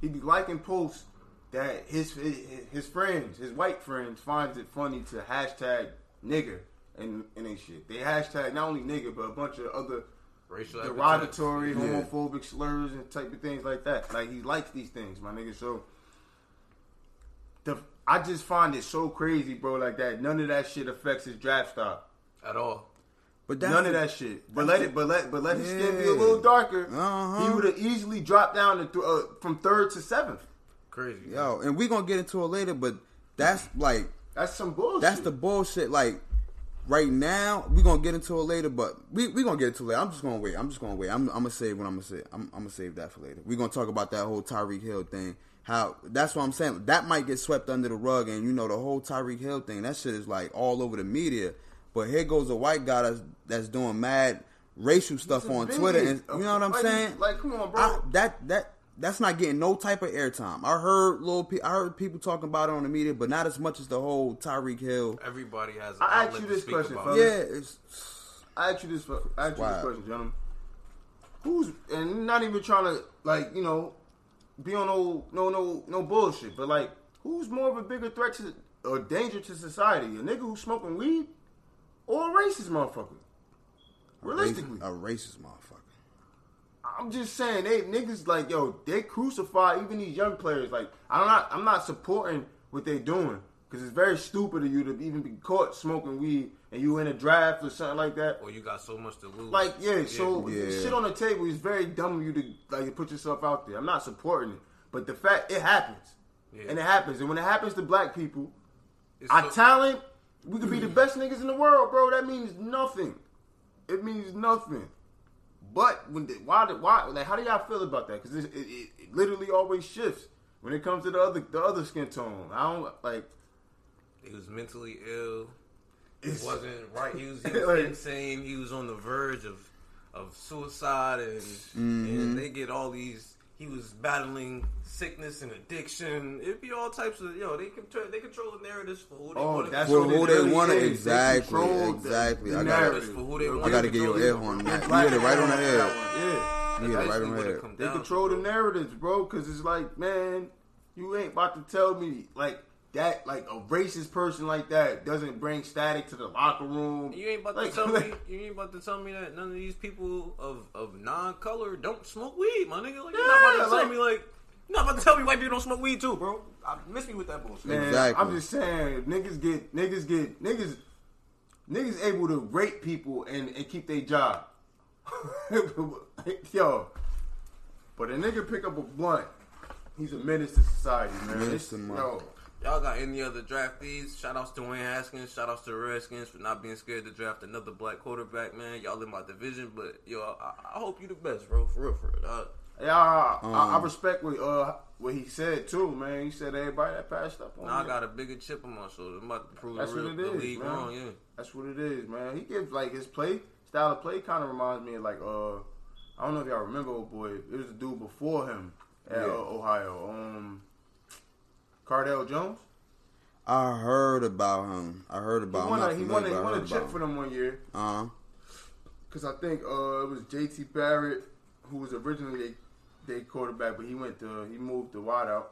He be liking posts that his his, his friends, his white friends, finds it funny to hashtag nigger and and they shit. They hashtag not only nigger but a bunch of other Racial derogatory, Yeah. homophobic slurs and type of things like that. Like he likes these things, my nigga. So the I just find it so crazy, bro. Like that, none of that shit affects his draft stock. at all. but that's None of that shit. But let it, but let, but let his skin be a little darker. Uh-huh. He would have easily dropped down to th- uh, from third to seventh. Crazy. Yo, and we gonna get into it later, but that's like That's some bullshit. that's the bullshit. Like right now, we're gonna get into it later, but we we gonna get into it later. I'm just gonna wait. I'm just gonna wait. I'm, I'm gonna save what I'm gonna say. I'm, I'm gonna save that for later. We're gonna talk about that whole Tyreek Hill thing. How that's what I'm saying. That might get swept under the rug, and you know the whole Tyreek Hill thing. That shit is like all over the media. But here goes a white guy that's that's doing mad racial stuff on. Twitter, and you know what I'm Like, saying? like, come on, bro. I- that that that's not getting no type of airtime. I heard little, pe- I heard people talking about it on the media, but not as much as the whole Tyreek Hill. Everybody has. An I asked you this question, fellas. Yeah, it's I ask you this. I ask you this question, gentlemen. Who's and not even trying to like you know be on no no no no bullshit, but like who's more of a bigger threat to or danger to society? A nigga who's smoking weed or a racist motherfucker? Realistically, a racist motherfucker. I'm just saying they niggas like yo they crucify even these young players. Like I'm not I'm not supporting what they're doing because it's very stupid of you to even be caught smoking weed and you in a draft or something like that. Or you got so much to lose. Like, yeah, so Yeah. shit on the table is very dumb of you to like put yourself out there. I'm not supporting it. But the fact it happens. Yeah. And it happens. And when it happens to black people, It's our so- talent, we could be the best niggas in the world, bro. That means nothing. It means nothing. But when the, why the, why like how do y'all feel about that? Because it, it, it literally always shifts when it comes to the other the other skin tone. I don't like. He was mentally ill. He It's- wasn't right. He was, he was Like- insane. He was on the verge of of suicide, and Mm-hmm. and they get all these. He was battling sickness and addiction. It'd be all types of yo. They control they control the narratives for who they Oh, want. that's For what who it they really wanna- is. They exactly, the- exactly. I gotta- For who they They want. I gotta get your air horn on You hit it right on the man, head. Yeah. You hit it right on the it head. They control the narratives, bro. Because it's like, man, you ain't about to tell me like that. Like a racist person like that doesn't bring static to the locker room. You ain't about Like- to tell like- me. You ain't about to tell me that none of these people of of non color don't smoke weed, my nigga. Like you're not about to like- tell me like you're not about to tell me white people don't smoke weed too, bro. I miss me with that bullshit. Man, Exactly. I'm just saying, niggas get niggas get niggas niggas able to rape people and, and keep their job. Yo, but a nigga pick up a blunt. he's a menace to society, man. Menace to my- yo, Y'all got any other draftees? Shout outs to Wayne Haskins. Shout outs to the Redskins for not being scared to draft another black quarterback, man. Y'all in my division, but yo, I, I hope you the best, bro. For real, for real. dog. yeah, I, I, I Um, respect what uh what he said too, man. He said everybody that passed up on Now I got a bigger chip on my shoulder. I'm about to prove That's the, real, what it the league man. wrong. Yeah. That's what it is, man. He gives like his play style of play kind of reminds me of like uh I don't know if y'all remember, old boy. It was a dude before him at Yeah. uh, Ohio. Um, Cardale Jones. I heard about him. I heard He about won him. a, he won a, he won a chip for them. one year Uh huh. because I think uh it was J.T. Barrett who was originally they, they quarterback, but he went to he moved to wideout.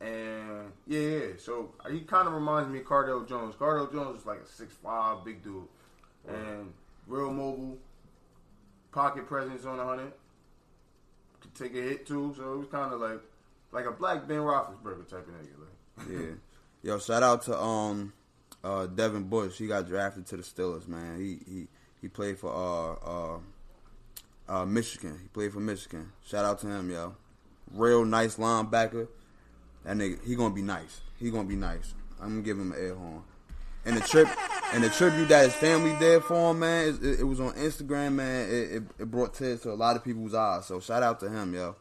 And yeah, yeah. So he kind of reminds me of Cardale Jones. Cardale Jones is like a six five big dude, and real mobile, pocket presence on a hundred. Could take a hit too. So it was kind of like like a black Ben Roethlisberger type of nigga. Like, Yeah. Yo, shout out to um uh Devin Bush. He got drafted to the Steelers, man. He he he played for uh uh uh Michigan. He played for Michigan. Shout out to him, yo. Real nice linebacker. That nigga, he gonna be nice. He gonna be nice. I'm gonna give him an air horn. And the trip and the tribute that his family did for him, man, it, it was on Instagram, man. It, it, it brought tears to a lot of people's eyes. So shout out to him, yo.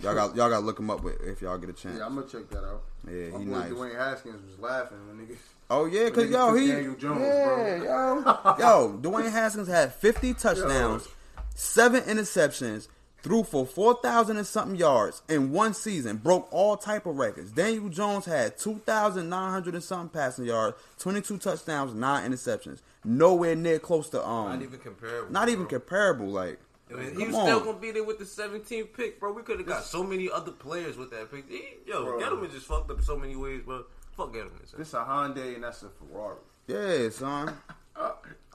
Y'all got y'all got to look him up with, if y'all get a chance. yeah, I'm gonna check that out. Yeah, My he boy nice. Dwayne Haskins was laughing when niggas. Oh yeah, cause yo he Jones, yeah, yo yo Dwayne Haskins had fifty touchdowns, seven interceptions, threw for four thousand and something yards in one season, broke all type of records. Daniel Jones had two thousand nine hundred and something passing yards, twenty two touchdowns, nine interceptions, nowhere near close to um, Not even comparable. not even bro. comparable. Like, I mean, he was on. still gonna be there with the 17th pick, bro. We could have got so many other players with that pick. He, yo, Bro. Gettleman just fucked up so many ways, bro. Fuck Gettleman. son. This a Hyundai and that's a Ferrari. yeah, son.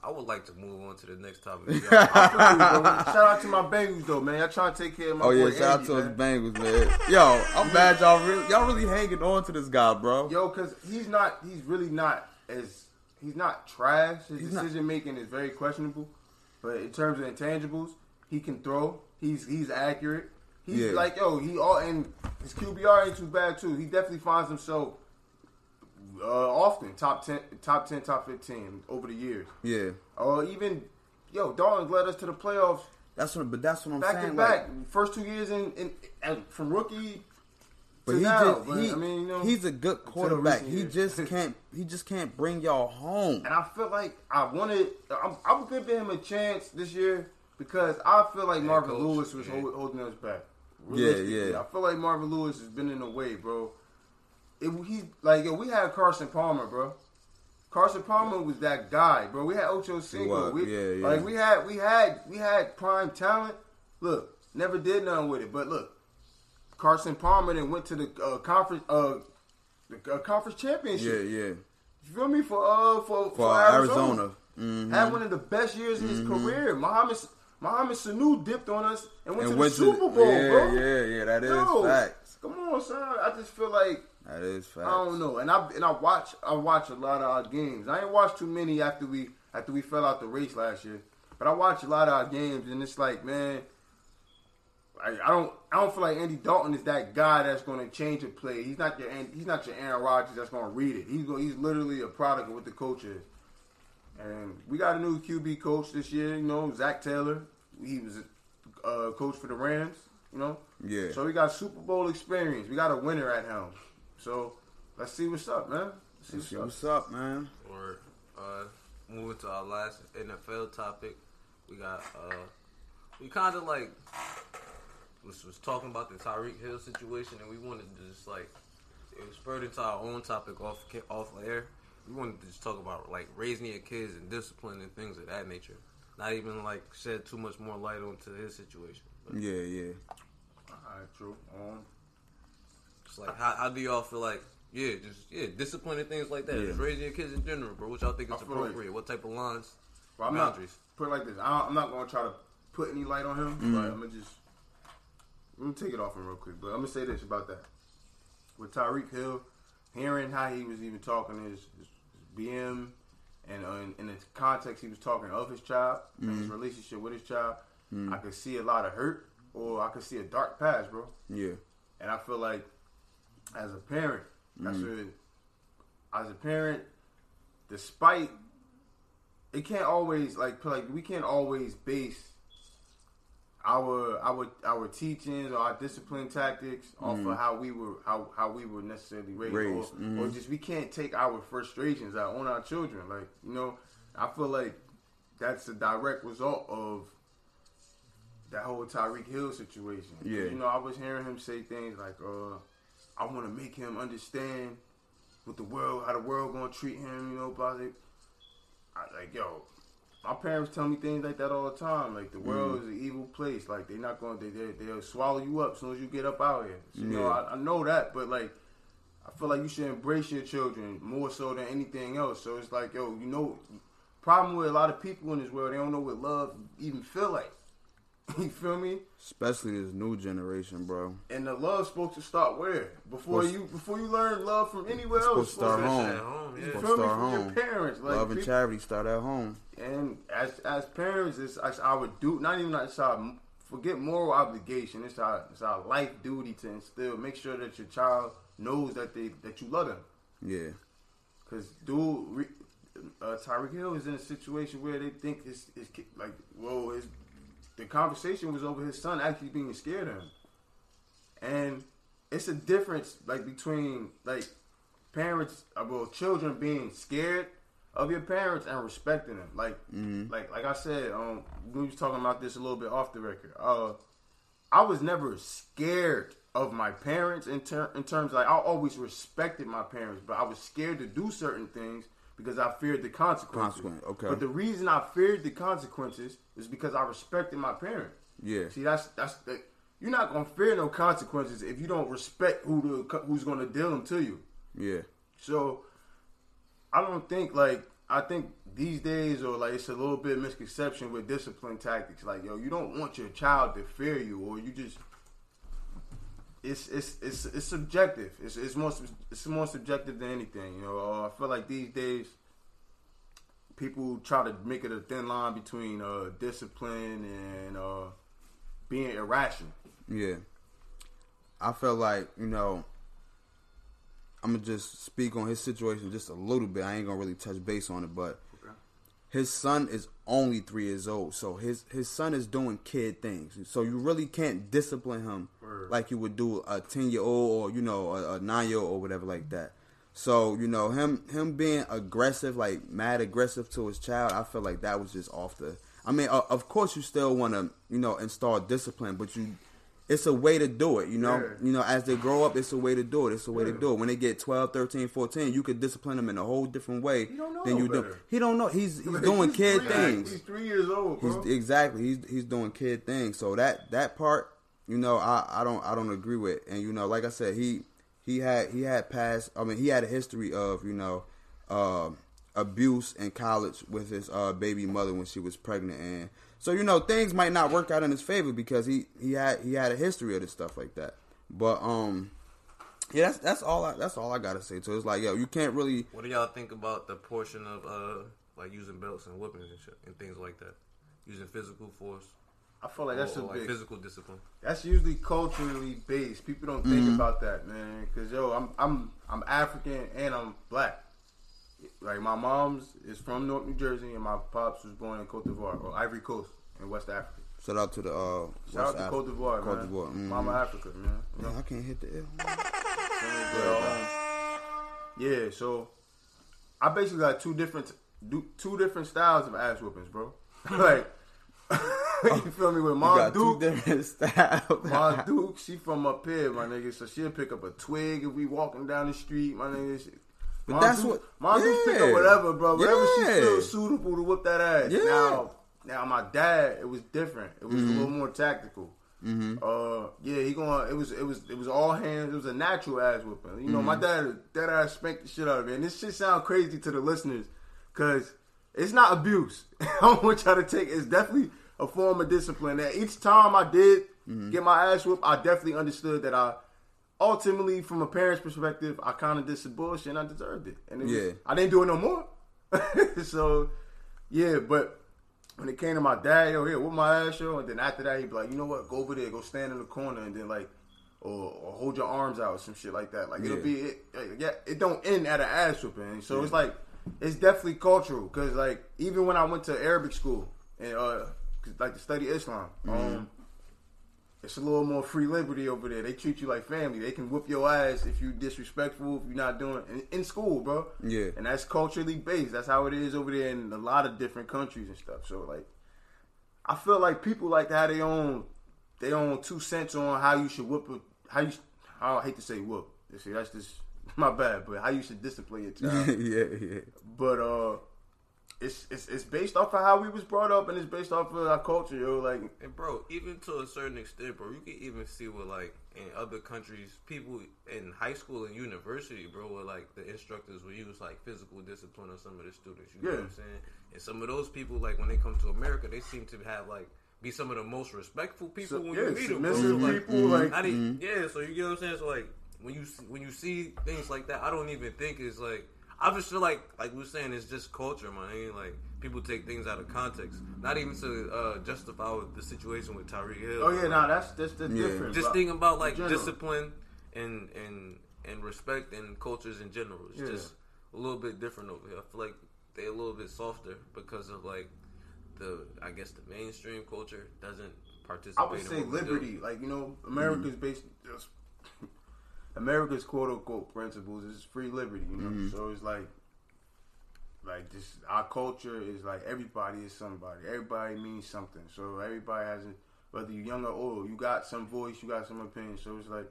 I would like to move on to the next topic. Shout out to my Bengals though, man. Y'all trying to take care of my Oh yeah, boy shout out to man. his Bengals, man. Yo, I'm mad y'all really y'all really hanging on to this guy, bro. Yo, cause he's not. He's really not as. He's not trash. His He's not- decision making is very questionable. But in terms of intangibles, he can throw. He's he's accurate. He's Yeah. like yo. He all and his QBR ain't too bad too. He definitely finds himself uh, often top ten, top ten, top fifteen over the years. Yeah. Or even yo, Dalton led us to the playoffs That's what, but that's what I'm saying. back saying. to like- back. First two years in, in, and from rookie But he now. just but, he, I mean, you know, he's a good quarterback. He just can't he just can't bring y'all home. And I feel like I wanted. I'm, I'm giving him a chance this year because I feel like Marvin coach, Lewis was hold, holding us back. Yeah, yeah. I feel like Marvin Lewis has been in the way, bro. It, he's like, yo, we had Carson Palmer, bro. Carson Palmer was that guy, bro. We had Ocho Cinco. We, yeah, yeah. Like we had, we had, we had prime talent. Look, never did nothing with it, but look, Carson Palmer then went to the uh, conference, uh, the uh, conference championship. Yeah, yeah. You feel me? For uh for, For Arizona. Mhm. Had one of the best years in his career. Mohamed Mohamed Sanu dipped on us and went And to went the to Super Bowl, yeah, bro. yeah, yeah, that is Yo, facts. Come on, son. I just feel like That is facts. I don't know. And I and I watch I watch a lot of our games. I ain't watched too many after we after we fell out the race last year. But I watch a lot of our games and it's like, man, I, I don't I don't feel like Andy Dalton is that guy that's going to change a play. He's not your he's not your Aaron Rodgers that's going to read it. He's he's literally a product of what the coach is. And we got a new QB coach this year. You know, Zac Taylor. He was a uh, coach for the Rams. You know, Yeah. So we got Super Bowl experience. We got a winner at helm. So let's see what's up, man. Let's see Let's see what's what's up, man. Or uh, moving to our last NFL topic, we got uh, we kind of like was, was talking about the Tyreek Hill situation, and we wanted to just like it was spurred into our own topic off ca- off air. We wanted to just talk about like raising your kids and discipline and things of that nature. Not even like shed too much more light onto his situation. But Yeah, yeah. up. All right, true. Um, It's like how, how do y'all feel like yeah, just yeah, discipline and things like that. Yeah. Just raising your kids in general, bro. What y'all think is I feel like- appropriate? what type of lines? well, I'm Boundaries. not put it like this. I don't, I'm not going to try to put any light on him, Mm-hmm. but I'm gonna just let me take it off him real quick. But I'm gonna say this about that with Tyreek Hill, hearing how he was even talking his, his, his BM and uh, in, in the context he was talking of his child and Mm-hmm. his relationship with his child, I could see a lot of hurt or I could see a dark past, bro. Yeah. And I feel like as a parent, Mm-hmm. what as a parent, despite it can't always like like we can't always base our our our teachings or our discipline tactics off of how we were how, how we were necessarily raised, Mm-hmm. Raised, mm-hmm. Or, or just we can't take our frustrations out on our children. Like you know, I feel like that's a direct result of that whole Tyreek Hill situation. Yeah. you know, I was hearing him say things like, uh, "I want to make him understand what the world, how the world gonna treat him." You know, blah. blah. I, like, yo, my parents tell me things like that all the time. Like the world Mm-hmm. is an evil place. Like they're not going. to They they they'll swallow you up as soon as you get up out here. So, you know, I, I know that, but like. I feel like you should embrace your children more so than anything else. So it's like, yo, you know, problem with a lot of people in this world, they don't know what love even feel like. you feel me? Especially this new generation, bro. And the love supposed to start where? Before Supposed- you before you learn love from anywhere It's else. supposed to start supposed home. At home, You yeah. Supposed feel to me? start From home. your parents. Like Love and peop- charity start at home. and as as parents, it's, it's our do not even it's our forget moral obligation. It's our it's our life duty to instill. Make sure that your child knows that they that you love them. Yeah. Cause dude, re- uh, Tyreek Hill is in a situation where they think his, his kid, like, whoa, his the conversation was over his son actually being scared of him, and it's a difference like between like parents, uh, well, children being scared of your parents and respecting them. Like, like, like I said, um, we was talking about this a little bit off the record. Uh, I was never scared of my parents in, ter- in terms like I always respected my parents, but I was scared to do certain things because I feared the consequences. Consequence, okay. But the reason I feared the consequences is because I respected my parents. Yeah. See, that's that's the, you're not gonna fear no consequences if you don't respect who the who's gonna deal them to you. Yeah. So I don't think like I think these days or like it's a little bit misconception with discipline tactics. Like yo, you don't want your child to fear you, or you just it's it's it's it's subjective. It's it's more it's more subjective than anything. You know, uh, I feel like these days people try to make it a thin line between uh, discipline and uh, being irrational. Yeah. I felt like, you know, I'm to just speak on his situation just a little bit. I ain't to really touch base on it, but his son is only three years old. So his, his son is doing kid things. So you really can't discipline him Word. like you would do a 10 year old or, you know, a, a nine year old or whatever like that. So, you know, him him being aggressive, like mad aggressive to his child, I feel like that was just off the. I mean, uh, of course, you still want to, you know, install discipline, but you, it's a way to do it, you know. Yeah. You know, as they grow up, it's a way to do it. It's a way to do it. When they get 12, 13, 14, you could discipline them in a whole different way He don't know than you do. He don't know. He's he's doing kid three, things. He's three years old, He's bro. exactly he's he's doing kid things. So that that part, you know, I, I don't I don't agree with. And you know, like I said, he he had he had past. I mean, he had a history of you know uh, abuse in college with his uh, baby mother when she was pregnant, and so you know things might not work out in his favor because he he had he had a history of this stuff like that. But um. Yeah, that's that's all I that's all I gotta say. So it's like, yo, you can't really What do y'all think about the portion of uh like using belts and whippings and shit and things like that? Using physical force I feel like that's or, a like big. physical discipline. That's usually culturally based. People don't think Mm-hmm. about that, man. Cause yo, I'm I'm I'm African and I'm black. Like my mom's is from North New Jersey and my pops was born in Cote d'Ivoire or Ivory Coast in West Africa. shout out to the uh Shout out to Af- Cote d'Ivoire, Cote man. d'Ivoire, mhm. Mama Africa, man. You know? I can't hit the L. Um, yeah, so I basically got two different two different styles of ass whoopings, bro. like you feel me with Mom Duke. different styles. Ma Duke, she from up here, my nigga. So she'll pick up a twig if we walking down the street, my nigga. She, But Ma that's Duke, what- Ma Duke pick up whatever, bro. Whatever she Yeah. feels suitable to whoop that ass. Yeah. Now, now my dad, it was different. It was Mm-hmm. a little more tactical. Uh, yeah, he going. It was, it was, it was all hands. It was a natural ass whooping. You know, my Mm-hmm. dad, that ass spanked the shit out of me. And this shit sound crazy to the listeners, cause it's not abuse. I don't want y'all to take. It's definitely a form of discipline. That each time I did Mm-hmm. get my ass whooped, I definitely understood that I. Ultimately, from a parent's perspective, I kind of did some bullshit and I deserved it. And it was- I didn't do it no more. so, yeah, but when it came to my dad, yo, here, with my ass, yo, and then after that, he'd be like, you know what, go over there, go stand in the corner, and then like, or, or hold your arms out, or some shit like that. Like it'll be, it, yeah, it don't end at an ass whooping. So it's like, it's definitely cultural, cause like even when I went to Arabic school and uh, 'cause, like to study Islam, um, it's a little more free liberty over there. They treat you like family. They can whoop your ass if you disrespectful, if you're not doing in, in school, bro. Yeah. and that's culturally based. That's how it is over there in a lot of different countries and stuff. So like, I feel like people like to have their own their own two cents on how you should whoop a how you. I hate to say whoop. See, that's just my bad, but how you should discipline your child. yeah, yeah. but uh, it's it's it's based off of how we was brought up, and it's based off of our culture, yo. Like And bro, even to a certain extent, bro, you can even see what like in other countries, people in high school and university, bro, where like the instructors will use like physical discipline on some of the students. You know Yeah. what I'm saying? And some of those people, like when they come to America, they seem to have like be some of the most respectful people So, when yeah, you meet them. Bro. So, like, people, like- not e- mm-hmm. yeah. So you get what I'm saying? So like when you when you see things like that, I don't even think it's like. I just feel like, like we were saying, it's just culture, man. I mean, like people take things out of context, not even to uh, justify the situation with Tyreek Hill. oh yeah, nah, that's that's the Yeah. difference. just thinking about like discipline and and and respect and cultures in general. It's Yeah. just a little bit different over here. I feel like they're a little bit softer because of like the I guess the mainstream culture doesn't participate. I would in say what liberty. Like you know, America's based. Just, America's quote unquote principles is free liberty. You know, so it's like, like this. Our culture is like everybody is somebody. Everybody means something. So everybody has a whether you're young or old, you got some voice, you got some opinion. So it's like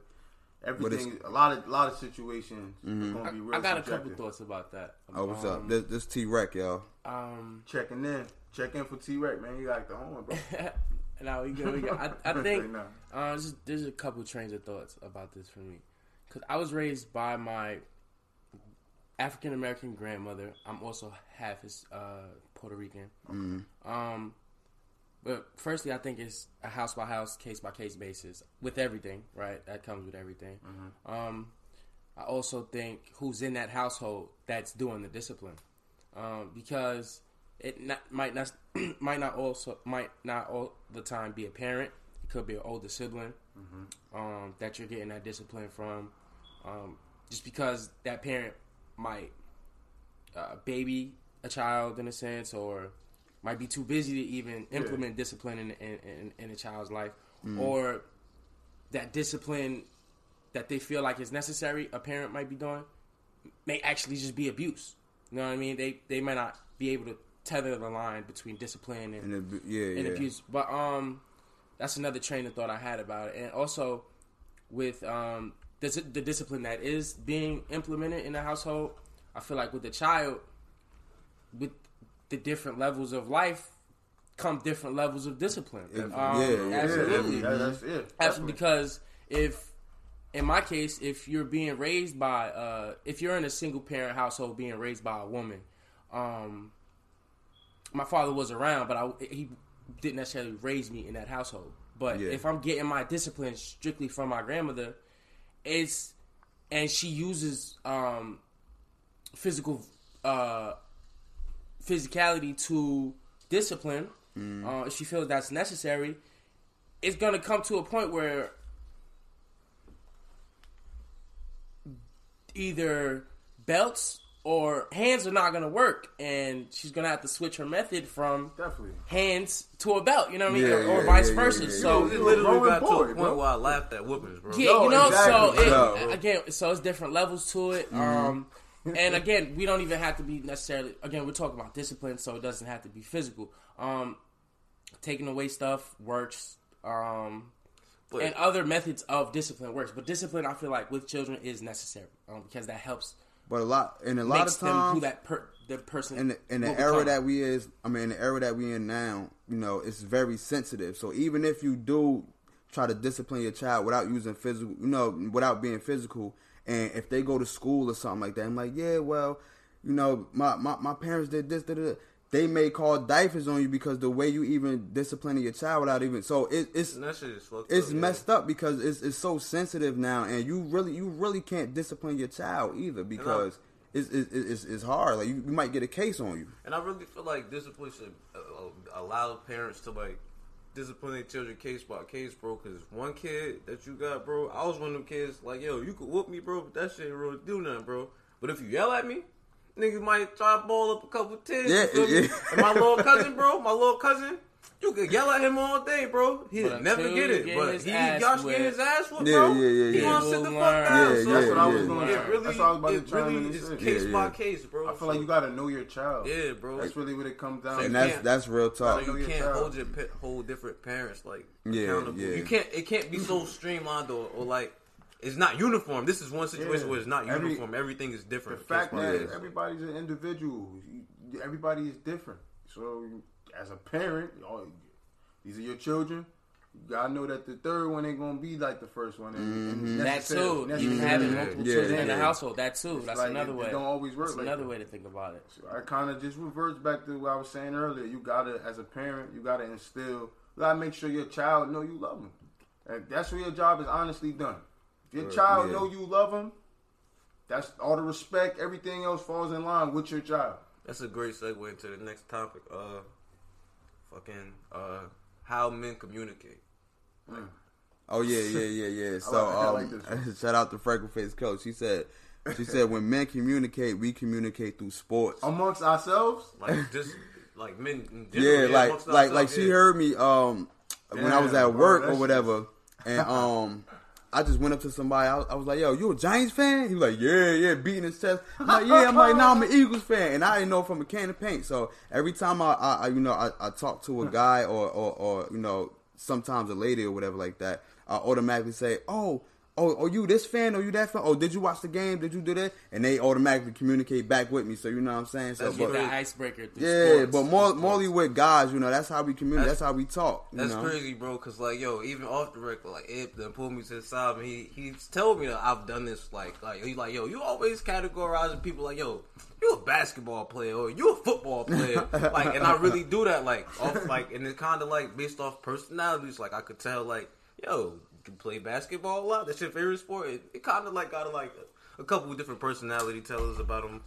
everything. A lot of a lot of situations are gonna I, be real I got a couple thoughts about that. Oh, what's Um, up? This, this T Rec, y'all. Um, Checking in, check in for T Rex, man. You like the horn, bro. no, we good. We good. I, I think Nah. uh, there's, there's a couple trains of thoughts about this for me, because I was raised by my African American grandmother. I'm also half his uh, Puerto Rican. Um, but firstly, I think it's a house by house, case by case basis with everything. Right, that comes with everything. Um, I also think who's in that household that's doing the discipline, um, because it not, might not might not also might not all the time be a parent. It could be an older sibling um, that you're getting that discipline from. Um, just because that parent might uh, baby a child in a sense, or might be too busy to even implement discipline in, in, in, in a child's life, or that discipline that they feel like is necessary, a parent might be doing, may actually just be abuse. You know what I mean? They they might not be able to tether the line between discipline and, And it, yeah, and yeah. abuse. But um, that's another train of thought I had about it, and also with um the, the discipline that is being implemented in the household. I feel like with the child, with the different levels of life, come different levels of discipline. Yeah, Um, yeah, yeah. absolutely. Yeah, that's it. Absolutely, because if in my case, if you're being raised by, uh, if you're in a single parent household being raised by a woman, um, my father was around, but I, he didn't necessarily raise me in that household. But Yeah. if I'm getting my discipline strictly from my grandmother, it's and she uses um, physical uh, physicality to discipline. Uh, if she feels that's necessary, it's gonna come to a point where either belts or hands are not gonna work, and she's gonna have to switch her method from Definitely. hands to a belt. You know what I mean, Yeah, or, or yeah, vice yeah, versa. yeah, yeah. So It literally Growing got to a point bro. where I laughed at whoopings, bro. yeah, No, you know, exactly, so it, bro. again, so it's different levels to it. Mm-hmm. Um, and again, we don't even have to be necessarily. Again, we're talking about discipline, so it doesn't have to be physical. Um, taking away stuff works. Um, But- and other methods of discipline works, but discipline, I feel like with children is necessary um, because that helps But a lot, and a lot of them who that per, the person in the, in the era that we is, I mean, in the era that we in now, you know, it's very sensitive. So even if you do try to discipline your child without using physical, you know, without being physical, and if they go to school or something like that, I'm like, yeah, well, you know, my my, my parents did this, da, da. They may call diapers on you because the way you even disciplining your child without even so it, it's that shit is fucked it's up, yeah. messed up because it's it's so sensitive now, and you really you really can't discipline your child either because it's it's, it's it's hard. Like you, you might get a case on you. And I really feel like discipline should, a uh, allow parents to like discipline their children case by case, bro. Because one kid that you got, bro, I was one of them kids. Like, yo, you could whoop me, bro, but that shit ain't really do nothing, bro. But if you yell at me, niggas might try to ball up a couple tits. Yeah, you feel yeah. And my little cousin, bro, my little cousin. You could yell at him all day, bro. He'll never get it. get But he ass y'all getting whipped. his ass whooped, Yeah, bro. yeah, yeah, He yeah. gonna sit will the fuck learn. down. Yeah, so That's what I was yeah, going it to really, That's what I was about to it chime really and is say. case Yeah, by case, bro. I feel like you got to know your child. yeah, bro. That's really what it comes down to. and that's that's real talk. So know you your can't child. hold your pa- hold different parents like Yeah, accountable. yeah. You can't. It can't be so streamlined or, or like it's not uniform. This is one situation Yeah. where it's not Every- uniform. Everything is different. the fact case that everybody's an individual, everybody is different. So, as a parent, all- these are your children. You gotta know that the third one ain't gonna be like the first one. And, mm-hmm. and That necessarily- too. Even necessarily- having multiple Yeah, children in the household. That too. It's That's like another it- way. It don't always work. That's like another that. way to think about it. So I kind of just reverts back to what I was saying earlier. You gotta, as a parent, you gotta instill. You gotta make sure your child know you love them. And that's where your job is honestly done. If your Right, child yeah. know you love them, that's all the respect. Everything else falls in line with your child. That's a great segue into the next topic. Uh, fucking uh, how men communicate. Oh yeah, yeah, yeah, yeah. So like- I like um, shout out to Freckle Face Coach. She said, she said when men communicate, we communicate through sports. Amongst ourselves, Like just like men. In general, yeah, like like like she yeah. heard me um when I was at work that or shit- whatever, and um. I just went up to somebody. I was, I was like, "Yo, you a Giants fan?" He was like, "Yeah, yeah," beating his chest. I'm like, "Yeah." I'm like, "Nah, I'm an Eagles fan," and I didn't know from a can of paint. So every time I, I, I you know, I, I talk to a guy or, or, or, you know, sometimes a lady or whatever like that, I automatically say, "Oh, oh, oh, you this fan? Or you that fan? Oh, did you watch the game? Did you do that?" And they automatically communicate back with me. So you know what I'm saying? So, That's but, that icebreaker yeah, sports. but more, morely with guys, you know, that's how we communicate. That's, That's- how we talk. You That's know? crazy, bro. Cause like, yo, even off the record, like, Ip then pulled me to the side, and he he's told me that I've done this. Like, like he's like, yo, you always categorizing people like, yo, you a basketball player or you a football player, like, and I really do that, like, off, like, and it's kind of like based off personalities. Like, I could tell, like, yo, can play basketball a lot. That's your favorite sport. It, it kind of like got a, like a couple of different personality tellers about them,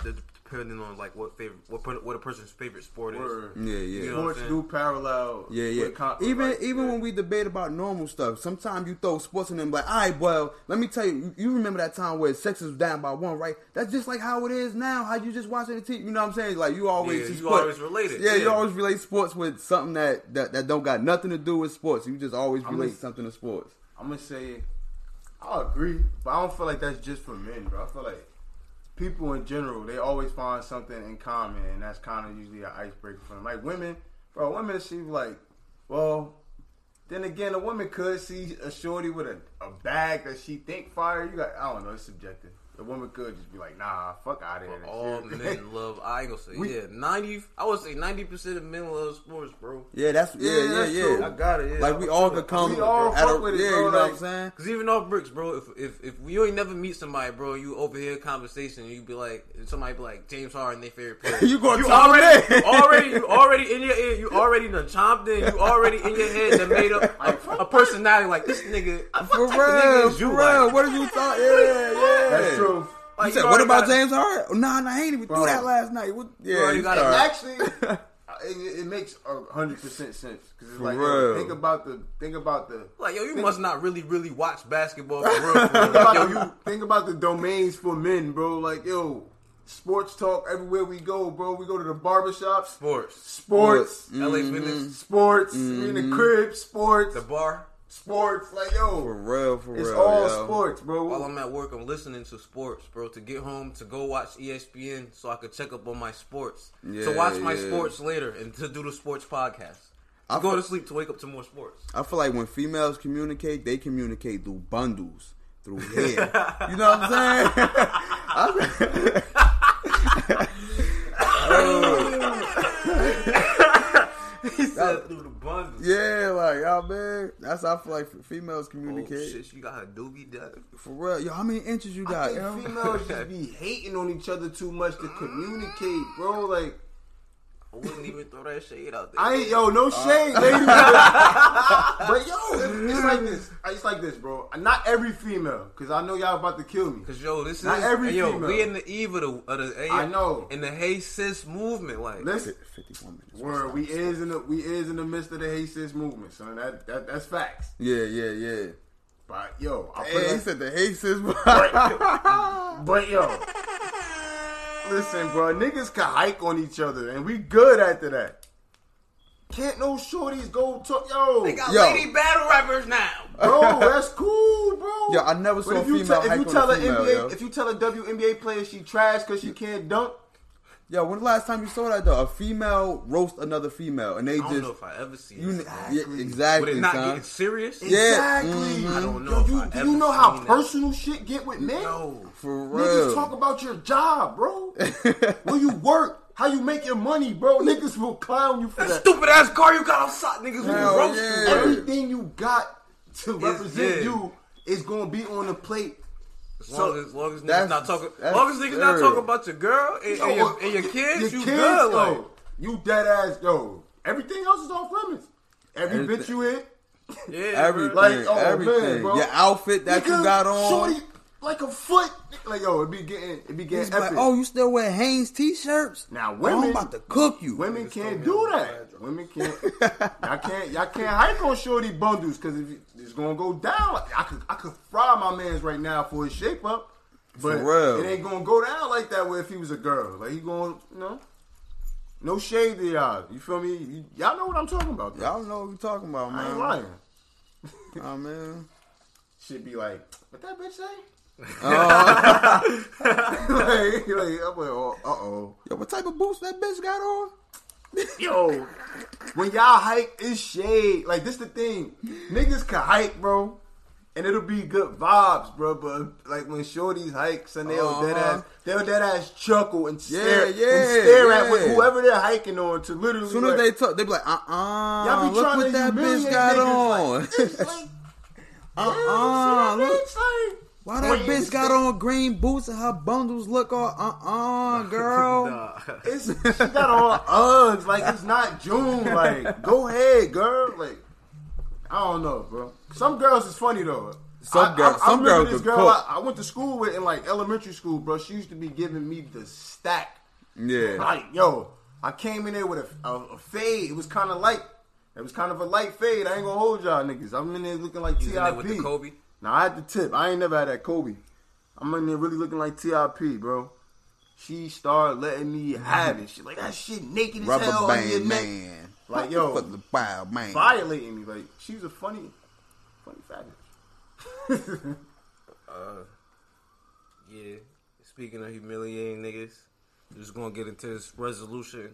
depending on like what favorite, what what a person's favorite sport is. Word. Yeah, yeah. You know what sports do parallel. Yeah, yeah. with con- even like, even yeah. when we debate about normal stuff, sometimes you throw sports in them like, all right, well, let me tell you, you remember that time where sex was down by one, right? That's just like how it is now. How you just watching the TV, you know what I'm saying? Like you always, Yeah, just you put- always relate it, Yeah, you always relate sports with something that, that that don't got nothing to do with sports. You just always I'm relate just- something to sports. I'm gonna say, I agree, but I don't feel like that's just for men, bro. I feel like people in general they always find something in common, and that's kind of usually an icebreaker for them. Like women, bro, women see like, well, then again, a woman could see a shorty with a, a bag that she think fire. You got, I don't know, it's subjective. A woman could just be like, nah, fuck out of here. All Shit. men love. I ain't gonna say We- yeah. Ninety. I would say ninety percent of men love sports, bro. Yeah, that's yeah, Yeah, yeah, that's yeah. true. I got it. Yeah. Like we all could come We all at fuck a, with it, yeah, bro, you know what I'm saying? Cause even off bricks, bro. If if if you ain't never meet somebody, bro, you overhear a conversation, and you be like, somebody be like James Harden, their favorite player. You gonna you chime already, you already, you already in your ear. You already done chomped in. You already in your head that made up like, a personality like this nigga. For What nigga real, for you? real. Like, What did you thought? Yeah, yeah. That's true. Like, You said, you what about gotta- James Harden? Oh, nah, nah, I ain't even Bro. do that last night. What, yeah, already you gotta start- Actually, it, it makes a hundred percent sense because it's like, yo, think about the, think about the. Like yo, you Think- must not really, really watch basketball for real. For real. Think Like, about, yo, the, you think about the domains for men, bro. Like, yo, sports talk everywhere we go, bro. We go to the barbershops, sports, sports, LA Mm-hmm. Fitness, sports, we in the crib, sports, the bar. Sports. Like, yo, For yo, real, for real. it's real. all yo. sports, bro. While I'm at work, I'm listening to sports, bro. To get home, to go watch ESPN, so I could check up on my sports. to Yeah, watch my yeah. sports later, and to do the sports podcast. I I go to sleep to wake up to more sports. I feel like when females communicate, they communicate through bundles, through hair. you know what I'm saying? he said through the bundles. yeah, like, oh man, that's how I feel like females Oh communicate. shit, you got a doobie done. For real, yo, how many inches you got? I yo? think females just be hating on each other too much to communicate, bro. Like, I wouldn't even throw that shade out there. I ain't yo, no uh, shade, lady. but yo, it's, it's like this. It's like this, bro. Not every female, because I know y'all about to kill me. Cause yo, this Not is every hey, yo, female. we in the eve of the, of the I know. in the hey sis movement, like Listen, Fifty-one minutes. word, we is in the we is in the midst of the hey sis movement, son. That, that that's facts. Yeah, yeah, yeah. But yo, I put Hey, he it- said the Haces. But yo, listen, bro, niggas can hike on each other, and we good after that. Can't no shorties go talk, yo, they got Yo. lady battle rappers now. bro. That's cool, bro. Yo, I never But saw if you female te- if hike you tell a a female, NBA, yo. if you tell a WNBA player she trash because she can't dunk, Yo, when the last time you saw that though? A female roast another female, and they I don't just know if I ever seen you, that. yeah, Exactly. exactly, Would it not son. getting serious? Yeah. exactly. mhm. I don't know Yo, if you, I do ever you know how seen that. personal shit get with men? No. For Niggas talk about your job, bro. Where you work, how you make your money, bro. Niggas will clown you for That that. stupid ass car you got outside, niggas Hell will roast yeah. you. Everything you got to represent yeah. you is gonna be on the plate. As So, long as, as long as niggas not talking, as long as niggas not talking about your girl and, and, your, and your kids, you good. yo, Like, you dead ass, yo. Everything else is off limits. Every Everything. bitch you hit, yeah, everything. Like, oh, everything. man, bro. Your outfit that nigga, you got on. shorty, like a foot, like yo, it be getting, it be getting He's like, oh, you still wear Hanes t-shirts? Now, Oh, women- I'm about to cook you. Women can't do that. Women can't. y'all can't. Y'all can't hike on shorty bundles because if it's gonna go down. Like, I could. I could fry my man's right now for his shape up, but For real. it ain't gonna go down like that. Where if he was a girl, like he going, you know, no shade to y'all. You feel me? You, y'all know what I'm talking about. Though. Y'all know what we talking about, man. I ain't lying. Oh, man. Should be like, what that bitch say? Oh, like, like, I'm like, oh, uh oh. yo, what type of boots that bitch got on? Yo, when y'all hike, it's shade. Like this the thing, niggas can hike, bro, and it'll be good vibes, bro. But like when shorties hike, and they'll Uh-huh. dead ass, they'll dead ass chuckle and stare, yeah, and stare at yeah. what, whoever they're hiking on to literally. As soon like, as they talk, they be like, uh-uh, y'all be look trying what to that bitch got niggas, on. Like, like, uh-uh, see look. bitch, like, Why that Wait, bitch got on green boots and her bundles look all uh-uh, girl? Nah. It's, she got on Uggs, like it's not June. Like, go ahead, girl. Like, I don't know, bro. Some girls is funny though. Some I- girls- I, I some remember girls this girl cook. I, I went to school with in like elementary school, bro. She used to be giving me the stack. Yeah. Like, yo, I came in there with a, a, a fade. It was kind of light. It was kind of a light fade. I ain't gonna hold y'all niggas. I'm in there looking like You was in there with the Kobe. Now I had the tip. I ain't never had that Kobe. I'm in there really looking like TIP, bro. She started letting me have it. She like that shit naked as Rubber hell on your band neck. man. Like, yo. Fuck the wild man. Violating me. Like she's a funny, funny faggot. Uh, yeah. Speaking of humiliating niggas, just gonna get into this resolution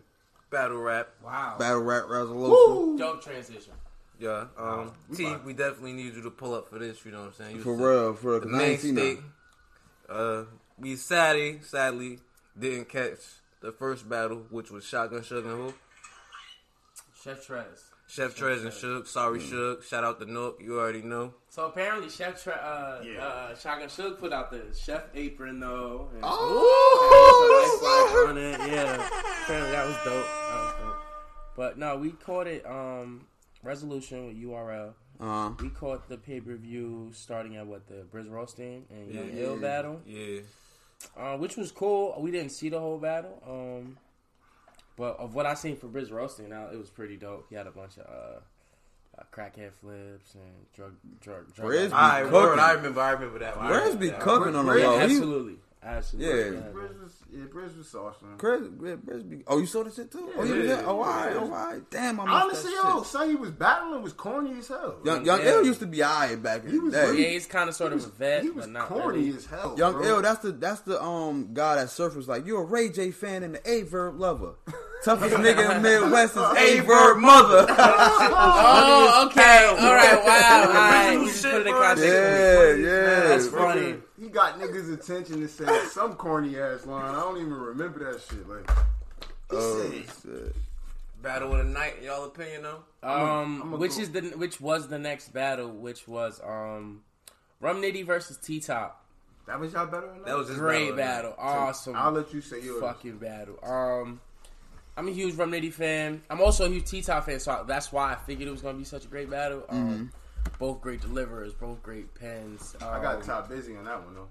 battle rap. Wow. Battle rap resolution. Woo! Dope transition. Yeah. Um, we T, vibe. we definitely need you to pull up for this. You know what I'm saying? You For real, for real. the 'cause I ain't seen mainstay. nothing. Uh, we sadly, sadly didn't catch the first battle, which was Shotgun Suge and who? Chef Trez. Chef Trez and Suge. Sorry, Suge. Shout out to Nook. You already know. So apparently, Chef Tre- uh, Yeah. uh, Shotgun Suge put out the chef apron though. And Oh, on it. Yeah, apparently that was dope. That was dope. But no, we caught it. Um, resolution with URL. uh, We caught the pay per view starting at what the Brizz Rawsteen and Young Ill Yeah. battle, Yeah. uh, which was cool. We didn't see the whole battle, um, but of what I seen for Brizz Rawsteen, now it was pretty dope. He had a bunch of uh, uh, crackhead flips and drug drug drug. Brizz be I cooking. word. I remember. I remember that. one. I Brizz remember be that. cooking on the Brizz- low. Absolutely, absolutely. Yeah. Brizz was, yeah, Brizz was sauce, man. Chris, Chris be, oh, you saw the shit too? oh, you was Yeah. Oh, all right, all right. Damn, I missed Honestly, that yo, shit. son, he was battling was corny as hell. Young, Young Yeah. Ill used to be alright back in He the was day. really- Yeah, he's kind of sort he of was, a vet, he was but not corny really. as hell. Young bro. Ill, that's the that's the um guy that surf was like, you're a Ray J fan and the A verb lover. Toughest nigga in the Midwest is A verb mother. Oh, okay. All right. Wow. All right. You just put it in bro. context. yeah, yeah. That's funny. He got niggas' attention to say some corny ass line. I don't even remember that shit. Like, Oh, shit. Battle of the night. Y'all opinion though? Um, I'ma which go- is the which was the next battle, which was um, Rum Nitty versus T Top. that was y'all better That was Great battle. battle, awesome, I'll let you say yours. fucking battle. Um, I'm a huge Rum Nitty fan. I'm also a huge T Top fan, so I- that's why I figured it was gonna be such a great battle. Um, both great deliverers, both great pens. Um, I got top busy on that one though.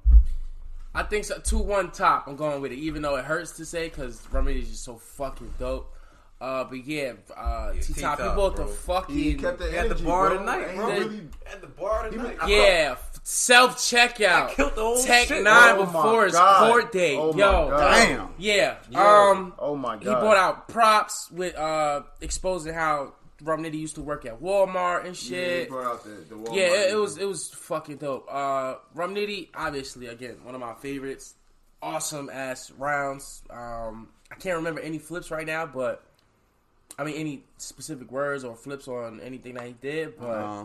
I think so. Two one top. I'm going with it, even though it hurts to say because Rum Nitty is just so fucking dope. Uh, but yeah, uh, T Top, he T-Top, brought the fucking He kept the He had the bar bro. tonight, Ain't bro. really- At the bar tonight. I yeah self checkout. Killed the whole Tech shit, nine bro. Oh before my his court date. Oh Yo, Damn. yeah. Yo. Um, Oh my god. he brought out props with uh exposing how Rum Nitty used to work at Walmart and Yeah, he shit. brought out the, the Walmart Yeah, it, it was it was fucking dope. Uh, Rum Nitty, obviously, again, one of my favorites. Awesome ass rounds. Um, I can't remember any flips right now, but I mean any specific words or flips on anything that he did. But Uh,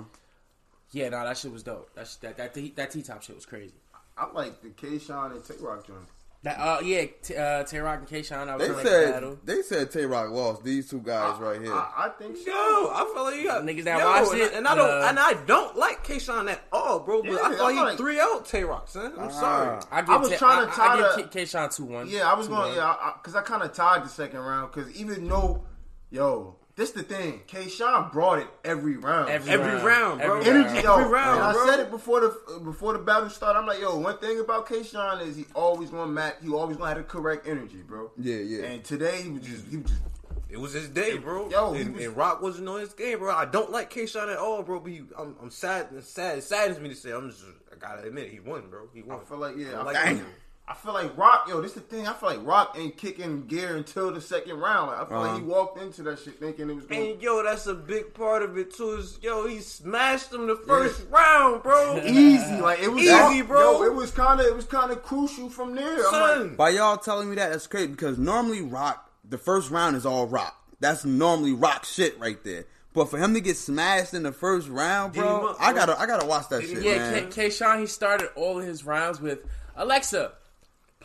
yeah, no, that shit was dope. That sh- that that T- that T top shit was crazy. I like the K-Shine and Tay Roc joint. That uh yeah, t- uh, Tay Roc and K-Shine. I was they said battle. they said Tay Roc lost. These two guys right here. I, I think so. Yo, I feel like you got Niggas that yo, watched and, it, and I don't, uh, and I don't like Kayshawn at all, bro. But Yeah, I thought I'm he like- three out Tay Roc, son. I'm sorry. I, I was Tay- trying to I, tie I, the- give K-Shine two one. Yeah, I was going. Yeah, because I, kind of tied the second round. Because even though, yo, this the thing. K-Shine brought it every round. Every, Every round, bro. Every energy, round. yo. Every round, and I bro. said it before the before the battle started. I'm like, yo, one thing about K-Shine is he always gonna match. He always gonna have the correct energy, bro. Yeah, yeah. And today he was just he was just It was his day, bro. Yo, and, was- and Roc wasn't on his game, bro. I don't like Kayshawn at all, bro. But he, I'm, I'm sad. It's sad. It saddens me to say. I'm just. I gotta admit, he won, bro. He won. I feel like yeah. I I, like feel, him. I feel like Roc, yo, this the thing. I feel like Roc ain't kicking gear until the second round. Like, I feel Uh-huh. like he walked into that shit thinking it was going. And yo, that's a big part of it too. Is yo, he smashed him the first round, bro. Easy, like it was Easy, bro. Yo, it was kind of, it was kind of crucial from there. I'm like, By y'all telling me that, that's crazy because normally Roc, the first round is all Roc. That's normally Roc shit right there. But for him to get smashed in the first round, Beat him bro, I gotta, I gotta watch that shit, Yeah, man. K- Sean he started all of his rounds with Alexa,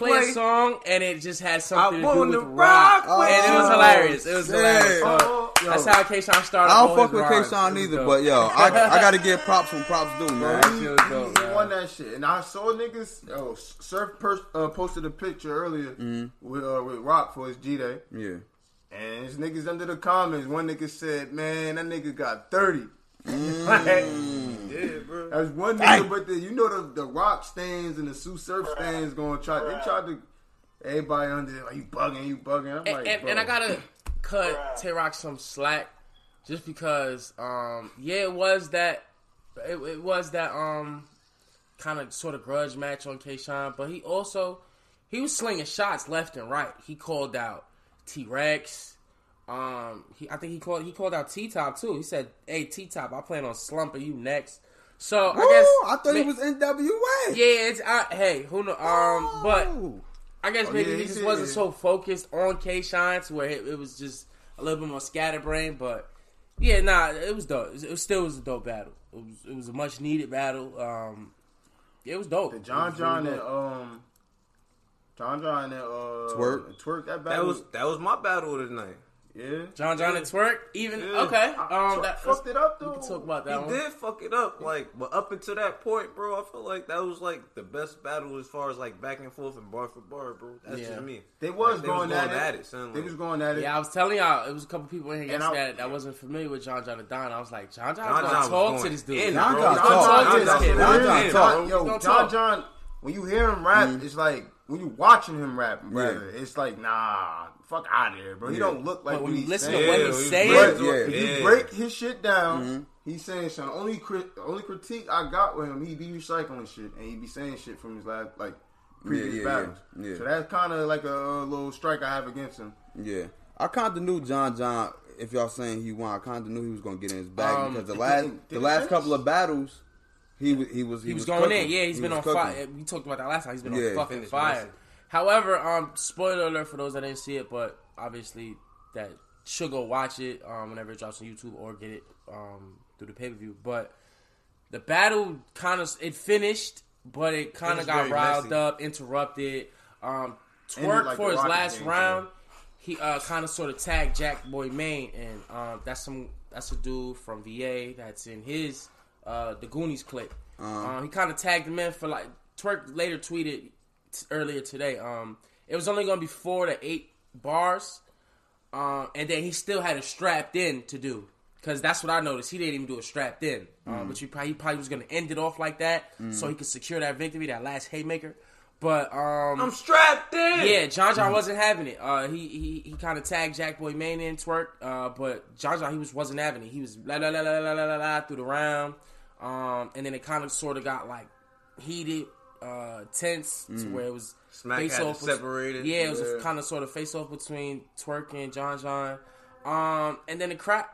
play, Play. a song, and it just had something I to do wanna with rock rock, with and it was hilarious. It was Shit. hilarious. So, Oh, yo. that's how K-Shine started. I don't fuck with rhymes. K-Shine either, but yo, I, I gotta give props when props do, man. That dope, he, he man. won that shit. And I saw niggas. Yo, Surf pers- uh, posted a picture earlier Mm-hmm. with uh, with Roc for his G Day, Yeah. and his niggas under the comments. One nigga said, "Man, that nigga got 30. Mm. Yeah, bro. That's one nigga, but the, you know the the Roc stands and the Tsu Surf stands going to try. They tried to. Everybody under there, like you bugging, you bugging. I'm and, like, and, bro. and I gotta cut Tay Roc some slack, just because, um, yeah, it was that, it, it was that, um, kind of sort of grudge match on K-Shine, but he also he was slinging shots left and right. He called out T Rex. Um, he, I think he called he called out T Top too. He said, "Hey T Top, I plan on slumping you next." So Woo, I guess I thought he was NWA. Yeah, it's uh, hey, who know? Um, but I guess Oh, maybe yeah, he he just did. wasn't so focused on K-Shine to where it, it was just a little bit more scatterbrained. But yeah, nah, it was dope. It, was, it still was a dope battle. It was it was a much needed battle. Um, it was dope. The John John really and um John John and uh Twork. twerk that That was that was my battle of the night. Yeah. John John and Twork. Even Yeah. okay. Um, that, fucked it up though. We can talk about He one. did fuck it up, like, but up until that point, bro, I feel like that was like the best battle as far as like back and forth and bar for bar, bro. That's Yeah. just me. They was Like, going, at, at it. it, son. They was going at it. Yeah, I was telling y'all, it was a couple people in here And yesterday I- that, that wasn't familiar with John John and Don. I was like, John John, John gonna John talk going to this dude. in, John bro. John John talk. John John to John this kid. was John in, John bro. talk. John, yo, He's gonna John talk. John, when you hear him rap, Mm-hmm. it's like when you watching him rap, rather, it's like nah, fuck out of here, bro. He Yeah. don't look like But what when you he's listen saying. to what he's he was saying, But Yeah. if you break his shit down, Mm-hmm. he's saying something. Only crit, only critique I got with him, he be recycling shit and he be saying shit from his last like previous yeah, battles. yeah, yeah. So that's kind of like a, uh, little strike I have against him. Yeah, I kind of knew John John. If y'all saying he won, I kind of knew he was gonna get in his bag Um, because the last the last finish? couple of battles, he was he was he, was, going cooking. in. Yeah, he's He been on cooking. fire. We talked about that last time. He's been Yeah. on fucking fire. messy. However, um, spoiler alert for those that didn't see it, but obviously that should go watch it um, whenever it drops on YouTube or get it um, through the pay per view. But the battle kind of it finished, but it kind of got riled messy. up, interrupted. Um, Twork like for his last game, round, he uh, kind of sort of tagged Jack Boy Maine, and um, that's some that's a dude from VA that's in his uh, the Goonies clip. Um, he kind of tagged him in for like Twork later tweeted t- earlier today. Um, it was only going to be four to eight bars, um, and then he still had it strapped in to do. Because that's what I noticed. He didn't even do it strapped in, Mm. um, but he probably, he probably was going to end it off like that so he could secure that victory, that last haymaker. But um, I'm strapped in. yeah, John John wasn't having it. Uh, he he, he kind of tagged Jack Boy Main in Twork, uh, but John John he was wasn't having it. He was la la la la la la la, la through the round, um, and then it kind of sort of got like heated, uh, tense to where it was Smack had it separated. Yeah, it was Yeah. kind of sort of face off between Twork and John John, um, and then the crowd.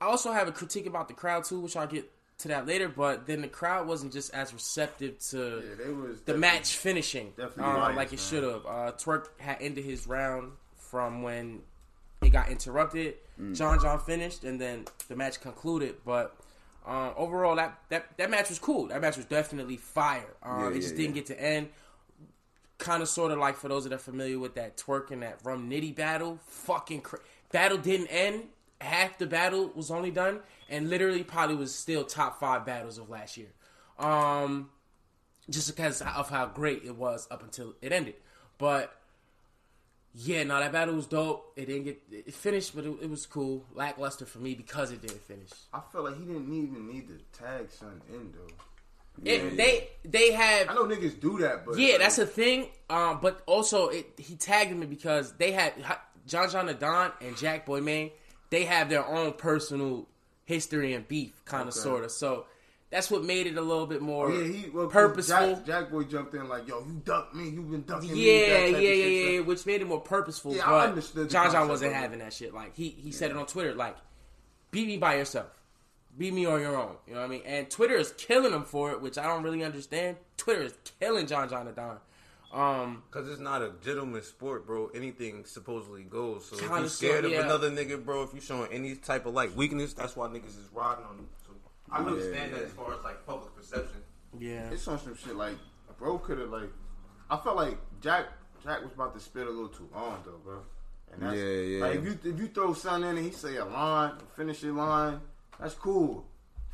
I also have a critique about the crowd too, which I'll get to that later. But then the crowd wasn't just as receptive to Yeah, they was the match finishing um, biased, like it should have. Uh, Twork had ended his round from when it got interrupted. Mm. John John finished, and then the match concluded. But um, overall, that, that that match was cool. That match was definitely fire. Um, Yeah, it just yeah, didn't yeah. get to end. Kind of, sort of like for those that are familiar with that Twork and that Rum Nitty battle. Fucking cra- battle didn't end. Half the battle was only done, and literally probably was still top five battles of last year. Um, just because of how great it was up until it ended. But yeah, no, that battle was dope. It didn't get it finished, but it, it was cool. Lackluster for me because it didn't finish. I felt like he didn't even need to tag son in though. It, they they have I know niggas do that, but yeah, like, that's a thing. Um, but also it he tagged him because they had John John Da Don and Jack Boy Man. They have their own personal history and beef, kind of Okay. sort of. So that's what made it a little bit more Oh, yeah, he well, 'cause purposeful. Jack, Jack Boy jumped in like, "Yo, you ducked me. You've been ducking Yeah, me." that yeah, yeah, yeah, yeah, which made it more purposeful. Yeah, I but understood John John wasn't of having that shit. Like he he said it on Twitter, like beat me by yourself, beat me on your own. You know what I mean? And Twitter is killing him for it, which I don't really understand. Twitter is killing John John Da Don. Um, Cause it's not a gentleman sport, bro. Anything supposedly goes. So if Kinda you scared so, yeah. of another nigga, bro, if you showing any type of like weakness, that's why niggas is riding on you. So I Yeah, understand that as far as like public perception. yeah, It's on some shit like, bro, could have like, I felt like Jack Jack was about to spit a little too long though, bro. And that's, Yeah, yeah. Like if you if you throw something in and he say a line, finish your line, that's cool.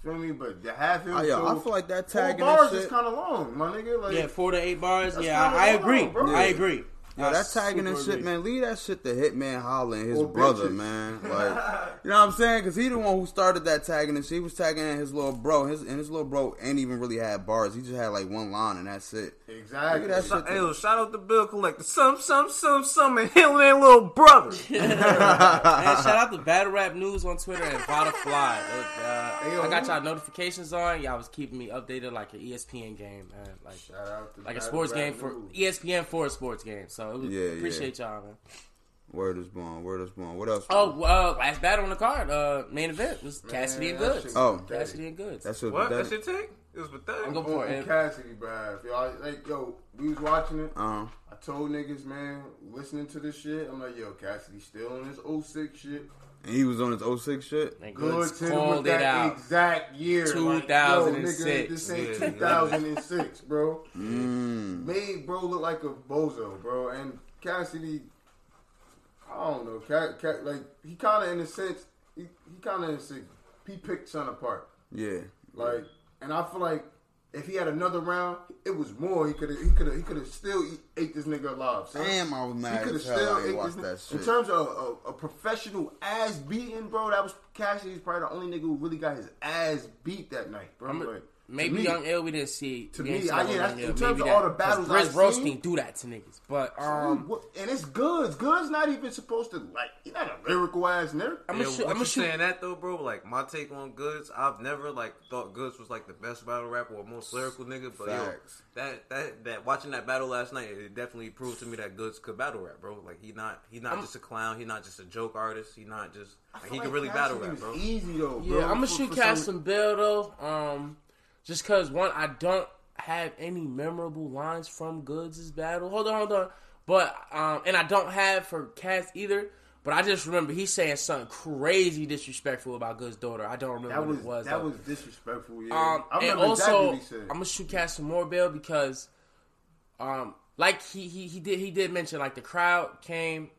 Feel me? But to have him, ah, Oh, yeah, throw I feel like that four tagging bars and is kind of long, my nigga. Like, yeah, four to eight bars. Yeah, kinda I, I long, agree. bro. I agree. Yo, I that tagging and shit, agree. man. Leave that shit to Hitman Holla and his Or brother, bitches. man. Like, you know what I'm saying? Because he the one who started that tagging and shit. He was tagging his little bro. His and his little bro ain't even really had bars. He just had like one line and that's it. exactly. That shit. hey, yo, shout out to Bill Collector. Some, some, some, some, and him and their little brother. Man, shout out to Battle Rap News on Twitter and Vada Fly. Look, uh, Hey, I got y'all notifications on. Y'all was keeping me updated like an ESPN game, man. Like Shout out to like a sports Rap game for ESPN for a sports game. So it was, Yeah, yeah. appreciate y'all, man. Word is born. Word is born. What else? Oh, uh, last battle on the card, uh, main event was Cassidy and Goodz. Oh. pathetic. Cassidy and Goodz. That's what. what? That, That shit take? It was pathetic. I'm going on, for on it. Cassidy, bruh. Yo, I- like, yo, we was watching it. uh, I told niggas, man, listening to this shit, I'm like, yo, Cassidy still on his 06 shit. And he was on his 06 shit. And Good Goodz to with called it that out. exact year. Like, yo, 2006. nigga, this ain't Yeah. 2006, bro. Mm. Made bro look like a bozo, bro. And Cassidy, I don't know, Cat, Cat, like, he kind of, in a sense, he, he kind of, in a sense, he picked Son apart. Yeah. Like, and I feel like if he had another round, it was more. He could have, he could have, he could have still eat, ate this nigga alive. son. Damn, I was mad. He could have still ate watched this that nigga. shit. In terms of a, a professional ass beating, bro, that was Cassidy's probably the only nigga who really got his ass beat that night, bro. I'm- Like, to Maybe me- Young Ill we didn't see. to we didn't me, see I- yeah, that's- in terms Maybe of that- all the 'cause battles Brizz I've Roasting seen- do that to niggas, but Dude, um, what- and it's Goodz. Goodz not even supposed to like. He's not a lyrical ass nigga. I'm Yeah, gonna shoot. I'm you shoot. saying that though, bro? Like my take on Goodz, I've never like thought Goodz was like the best battle rapper or most lyrical nigga. But yo, Facts. that that that watching that battle last night, it definitely proved to me that Goodz could battle rap, bro. Like he not he not I'm- just a clown, he not just a joke artist, he not just like, he like can really Cassidy battle rap, bro. Easy though, bro. Yeah, I'm gonna shoot for Cass some- some Bill though. Um, just cause one, I don't have any memorable lines from Goodz' battle. Hold on, hold on. But um, and I don't have for Cass either. But I just remember he saying something crazy disrespectful about Goodz' daughter. I don't remember That what was, it was. that though. was disrespectful. Yeah, Um, I and exactly also, what he said. I'm gonna shoot Cass some more bail because, um, like he, he he did he did mention like the crowd came,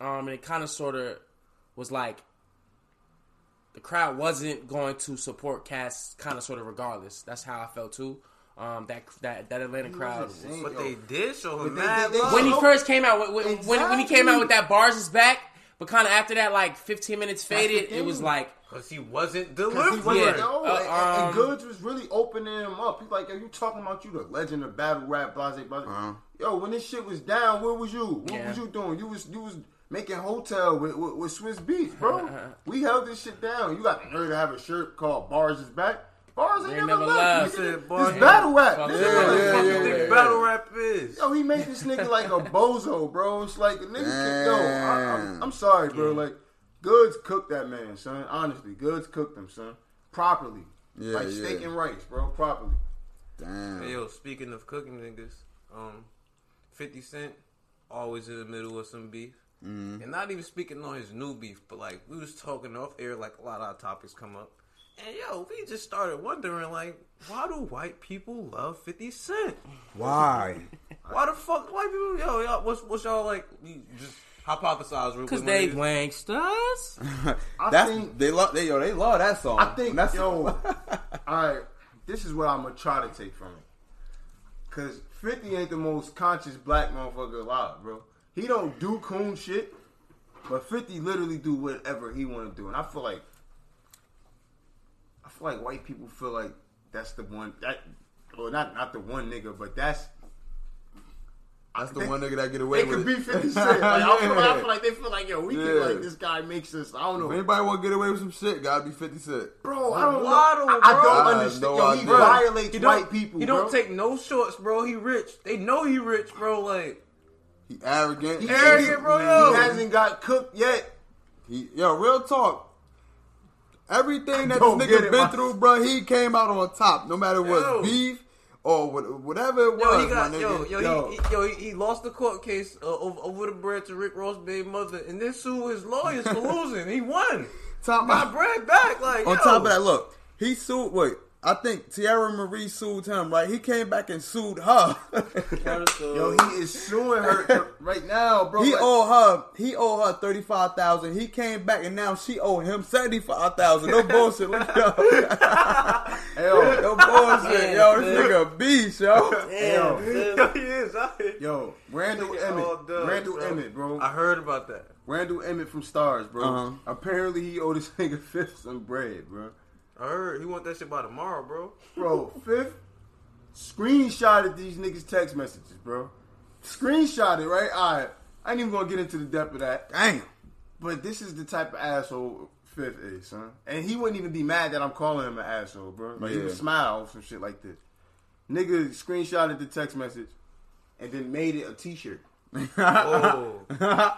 um, and it kind of sort of was like the crowd wasn't going to support Cass, kind of sort of regardless. That's how I felt too. Um, that that that Atlanta crowd. wasn't But Yo, they did show him But they- they- they love. When he first came out, when, when, when he came out with that bars is back, But kind of after that, like 15 minutes faded, it was like, Because he wasn't 'Cause he delivering. wasn't, Yeah. yo, Uh, and, and um, Goodz was really opening him up. He's like, yo, you talking about you the legend of battle rap, blase, blase. Uh-huh. Yo, when this shit was down, where was you? What Yeah. was you doing? You was you was making hotel with, with, with Swizz Beatz, bro. we held this shit down. You got the nerve to have a shirt called Bars is Back. Bars ain't They never, never left. left. Said Bars- This battle rap. Fuck nigga. yeah, What the yeah, yeah, yeah. battle rap is? Yo, he made this nigga like a bozo, bro. It's like a nigga. Can, yo, I, I'm, I'm sorry, bro. Like Goodz cooked that man, son. Honestly, Goodz cooked him, son, properly. Yeah, like yeah. steak and rice, bro, properly. Damn. Hey, yo, speaking of cooking niggas, um, 50 Cent always in the middle of some beef. Mm-hmm. And not even speaking on his new beef, but like we was talking off air, like a lot of our topics come up. And yo, we just started wondering, like, why do white people love 50 Cent? Why? Why the fuck white people? Yo, y'all, what's, what's y'all like? We just hypothesize real quick. because they it is. gangsters. I That's think- they love they yo they love that song. I think, That's yo, all right, this is what I'm gonna try to take from it. Cause 50 ain't the most conscious black motherfucker alive, bro. He don't do coon shit, but 50 literally do whatever he want to do, and I feel like, I feel like white people feel like that's the one that, well, not not the one nigga, but that's that's the they- one nigga that get away They with could it. be 50 Cent. Like, I, feel like, I feel like they feel like, yo, we Yeah. can, like, this guy makes us, I don't know. If anybody want to get away with some shit, gotta be Fifty Cent. Bro, I don't Why know. I, I don't I understand. no yo, he idea. violates He don't, white people. he don't take no shorts, bro. He rich. They know he rich, bro. Like, He arrogant. He, Arrogant, bro, yo. He hasn't got cooked yet. He, yo, real talk. Everything that this nigga it, been my- through, bro, he came out on top. No matter what Yo. beef or whatever it was, Yo, he got my yo, nigga. yo, Yo. He, he, yo, he, he lost the court case uh, over, over the bread to Rick Ross' baby mother, and then sued his lawyers for losing. He won. Top Got bread back, like on yo. top of that, look, he sued. Wait, I think Teairra Mari sued him, right? He came back and sued her. Yo, he is suing her right now, bro. he Like, owe her. He owe her thirty five thousand. He came back and now she owe him seventy five thousand. No bullshit, Look, yo, yo, no bullshit, yo. This nigga a beast, yo. yo, Yo, he is out here. yo, Randall Emmett, done, Randall bro. Emmett, bro. I heard about that. Randall Emmett from Starz, bro. Uh-huh. Apparently, he owed this nigga fifth some bread, bro. I heard he want that shit by tomorrow, bro. Bro, fifth screenshotted these niggas text messages, bro. Screenshot it, right? All right. I ain't even gonna get into the depth of that. Damn. But this is the type of asshole Fifth is, son. And he wouldn't even be mad that I'm calling him an asshole, bro. Like he would smile or some shit like this. Nigga screenshotted the text message and then made it a T-shirt. Oh,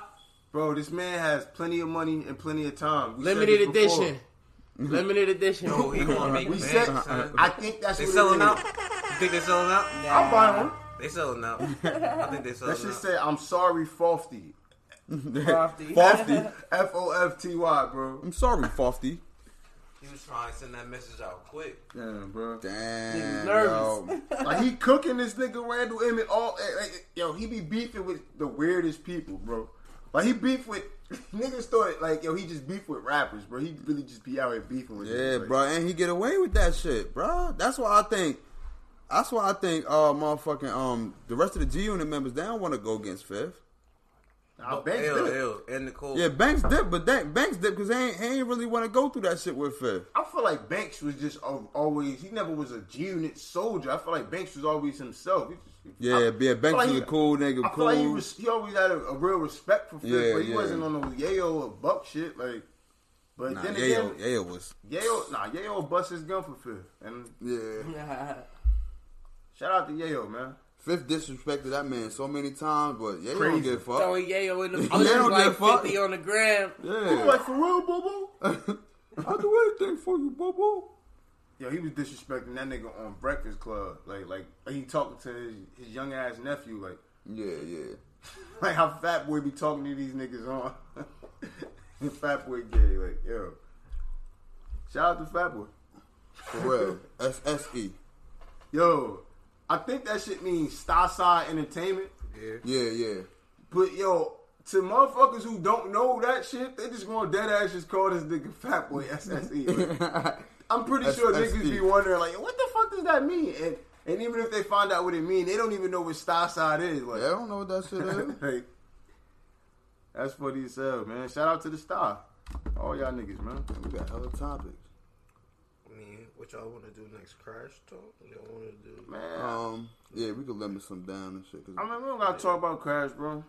Bro, this man has plenty of money and plenty of time. We Limited edition. Limited edition. yo, he gonna make We bank, said, son. I think that's They what selling out? You think they selling out? I'm buying one. They selling out. I think they selling out. That should out. say, I'm sorry, Fofty. Crafty. Fofty. F O F T Y, bro. I'm sorry, Fofty. He was trying to send that message out quick. Damn, bro. Damn. nervous. yo. Like he cooking this nigga Randall Emmett all eh, eh, yo, he be beefing with the weirdest people, bro. Like he beef with niggas thought like yo, he just beef with rappers, bro. He really just be out here beefing with Yeah, niggas, like, bro, and he get away with that shit, bro. That's why I think. That's why I think, uh, motherfucking, um, the rest of the G Unit members they don't want to go against Fifth. Nah, Banks L, did. L, and Nicole. Yeah, Banks dip, but that, Banks dip because they ain't, he ain't really want to go through that shit with Fifth. I feel like Banks was just always he never was a G unit soldier. I feel like Banks was always himself. He just, Yeah, I, yeah, Banks like was he- a cool nigga, I feel like he, was, he always had a, a real respect for Fifth, Yeah, but he yeah. wasn't on no Yayo or Buck shit. Like, but Nah, then Yayo, again, Yayo was. Yayo, nah, Yayo bust his gun for Fifth, and Yeah. shout out to Yayo, man. Fifth disrespected that man so many times, but Yayo don't Crazy. give a fuck. Throwing yayo in the Yeah, like fuck. 50 on the gram. You Yeah. like for real, boo boo? I'll do anything for you, boo boo. Yo, he was disrespecting that nigga on Breakfast Club. Like, like he talking to his, his young ass nephew. Like, Yeah, yeah. like how Fat Boy be talking to these niggas on. Fat Boy gay. Like, yo. Shout out to Fat Boy. For real. SSE. Yo, I think that shit means Star Side Entertainment. Yeah. Yeah, yeah. But yo, to motherfuckers who don't know that shit, they just want dead ass just call this nigga Fat Boy SSE. Like, I'm pretty sure SSE. niggas be wondering like, what the fuck does that mean? And and even if they find out what it mean, they don't even know what Star Side is. Like, Yeah, I don't know what that shit is. like That's funny as hell, man. Shout out to the star. All y'all niggas, man. We got other topics. I mean, what y'all want to do next? Crash talk? Y'all want to do? Man, Um, yeah, we could limit some down and shit. 'cause- I mean, we don't gotta talk about Crash, bro.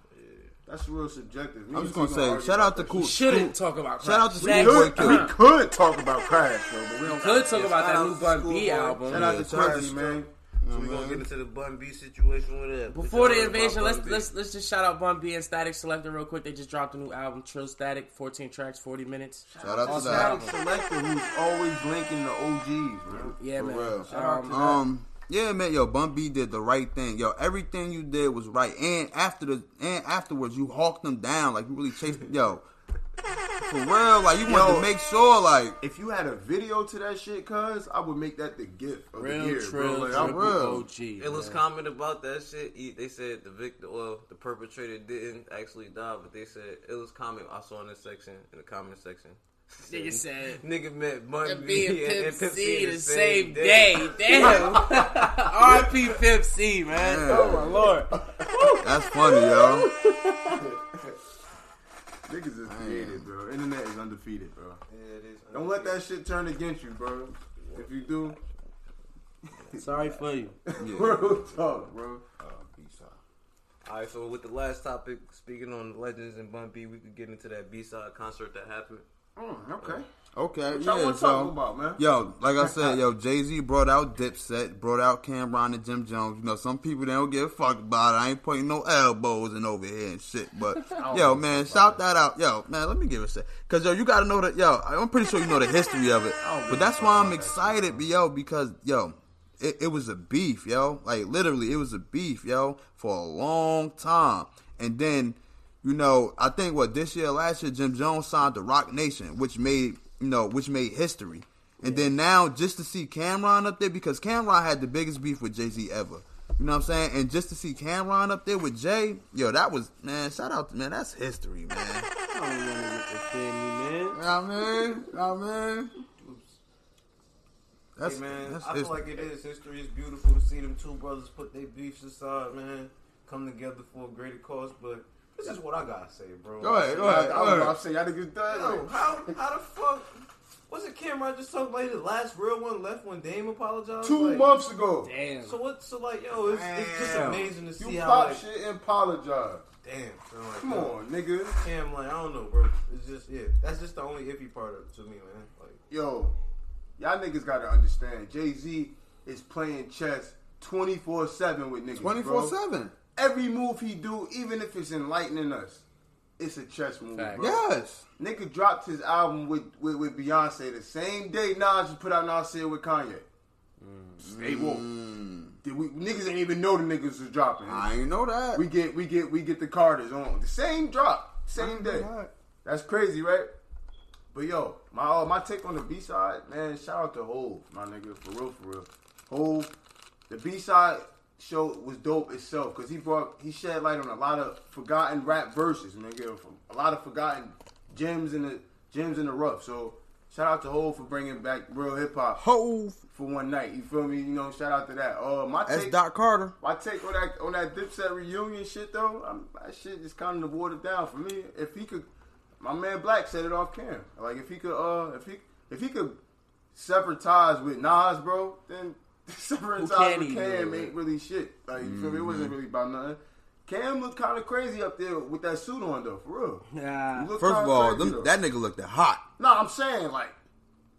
That's real subjective. Me I'm just gonna say, argue shout out to Cool. shit. Shouldn't talk about. Shout out to Crash. Schoolboy Next. Q. We could talk about Crash, though, but we don't. Could talk about that new Bun B album. Shout out Yeah, to shout out Crazy, to- man. So we gonna get into the Bun B situation with that. Before the invasion, let's let's let's just shout out Bun B and Statik Selektah real quick. They just dropped a new album, Trill Static, 14 tracks, 40 minutes. Shout out to Also, that. Statik Selektah, who's always linking the OGs, man. Yeah, For man. real. Shout out Um, to that. Um, yeah, man, yo, Bun B did the right thing. Yo, everything you did was right. And after the and afterwards, you hawked them down like you really chased. yo, for real, like you wanted to make sure, like, If you had a video to that shit, cuz I would make that the gift of real the year, Trill, bro. Like, I triple would. OG. It was comment about that shit. He, they said the victim, well, the perpetrator didn't actually die, but they said it was comment I saw in this section in the comment section. Nigga said. nigga met Bun And B and, Pimp and Pimp C the same day. Damn. RP Pimp C, man. Yeah. Oh my lord. that's funny, yo. Niggas is creative, bro. Internet is undefeated, bro. Yeah, it is. Don't let that shit turn against you, bro. If you do, Sorry for you. real talk, bro. Uh B side. All right, so with the last topic, speaking on legends and Bun B, we could get into that B side concert that happened. Mm, okay. Okay, What y'all yeah, want to talk so. about, man? Yo, like I said, yo, Jay Z brought out Dipset, brought out Cam'ron and Jim Jones. You know, some people they don't give a fuck about it. I ain't putting no elbows in over here and shit. But yo, man, shout that out. Yo, man, let me give a sec. Cause yo, you gotta know that. Yo, I'm pretty sure you know the history of it. But that's why I'm excited, but yo, because yo, it, it was a beef, yo. Like literally, it was a beef, yo, for a long time. And then, you know, I think what this year, last year, Jim Jones signed to Roc Nation, which made you know, which made history. And then now, just to see Cam'ron up there, because Cam'ron had the biggest beef with Jay Z ever. You know what I'm saying? And just to see Cam'ron up there with Jay, yo, that was man. Shout out, to man. That's history, man. Yeah, man. Yeah, man. That's, hey man, that's I feel history. like it is. History is beautiful to see them two brothers put their beefs aside, man. Come together for a greater cause. But this is what I gotta say, bro. Go ahead, go ahead, I go was about to say, y'all niggas done. Yo, how how the fuck was it Cam'ron just talking about the last real one left when Dame apologized? Two Like, months ago. Damn. So what? So like, yo, it's, it's just amazing to see You how pop like, shit and apologize. damn, bro, like, Come yo, on, nigga. Cam, like I don't know, bro. It's just yeah, that's just the only iffy part of to me, man. Like, Yo, y'all niggas gotta understand. Jay Z is playing chess 24 7 with niggas. Twenty bro. four seven. Every move he do, even if it's enlightening us, it's a chess move, Fact. bro. Yes. Nigga dropped his album with, with, with Beyonce the same day Nas just put out Nasir with Kanye. Stay woke. Did we niggas ain't even know the niggas was dropping. Mm. I ain't know that. We get we get we get the Carters on the same drop, same day. Right. That's crazy, right? But yo, my uh, my take on the B side, man. Shout out to Hov, my nigga, for real, for real. Hov, the B side show was dope itself because he brought he shed light on a lot of forgotten rap verses, nigga. From a lot of forgotten gems in the gems in the rough. So shout out to Hov for bringing back real hip hop Hov. for one night. You feel me? You know, shout out to that. Uh, my That's take, Doc Carter. my take on that on that Dipset reunion shit though, I'm, that shit just kind of watered down for me. If he could, my man Black said it off camera. Like if he could, uh, if he if he could sever ties with Nas, bro, then severing Who ties can with he Cam do? ain't really shit. Like you feel me? It Mm-hmm. wasn't really about nothing. Cam looked kind of crazy up there with that suit on though, for real. Yeah. First of all, them, that nigga looked hot. No, I'm saying like,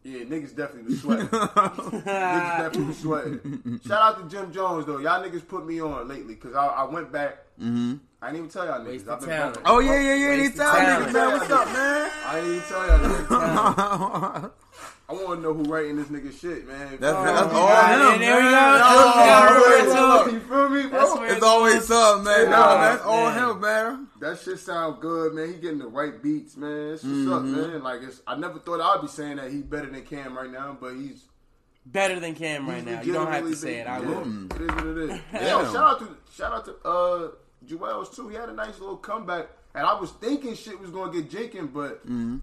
yeah, niggas definitely was sweating. niggas definitely was sweating. Shout out to Jim Jones though. Y'all niggas put me on lately because I, I went back. Mm-hmm. I didn't even tell y'all niggas. Wasted I've been talent. Oh yeah, yeah, yeah. He Wasted tell niggas, man, what's up, man? I didn't even tell y'all niggas. I want to know who writing this nigga shit, man. That's, Oh, that's all got it. him. there we go. That's Oh, all yeah, him. we're Look, into You feel me, bro? That's It's always up, man. Nah, Nah, that's all man. him, man. That shit sound good, man. He getting the right beats, man. That's what's up, Mm-hmm. man. Like it's, I never thought I'd be saying that he's better than Cam right now, but he's Better than Cam right now. You don't have to say it. I been- will. It is what it is. Yo, shout out to shout out to uh Juelz too. He had a nice little comeback, and I was thinking shit was gonna get Jakin, but Mm-hmm.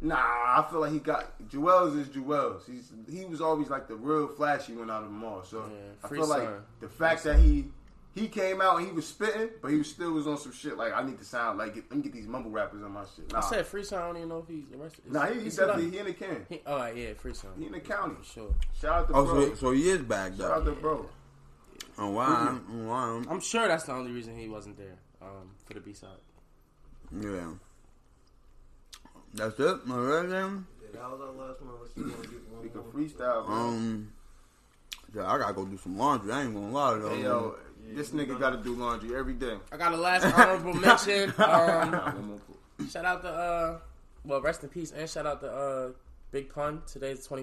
Nah, I feel like he got Juelz is Juelz. He's he was always like the real flashy one out of them all. So Yeah, I free feel like the fact that he he came out and he was spitting, but he was still was on some shit like I need to sound like get, let me get these mumble rappers on my shit. Nah, I said free sound. I don't even know if he's arrested. nah, he, he Is definitely up? he in the can. He, oh yeah, free sound. He in the county. For sure. Shout out to Oh, bro. so, so he is back though. Shout out though. to bro. Oh wow, oh, wow. I'm sure that's the only reason he wasn't there um, for the B side. Yeah. That's it. All right then. Yeah, that was our last one. Let's see if we wanna get one We can freestyle, bro. Um. Yeah, I gotta go do some laundry. I ain't gonna lie though. hey yo, this nigga got to do laundry every day. I got a last honorable mention. Um, One more shout out to uh, well, rest in peace, and shout out to uh, Big Pun. Today's the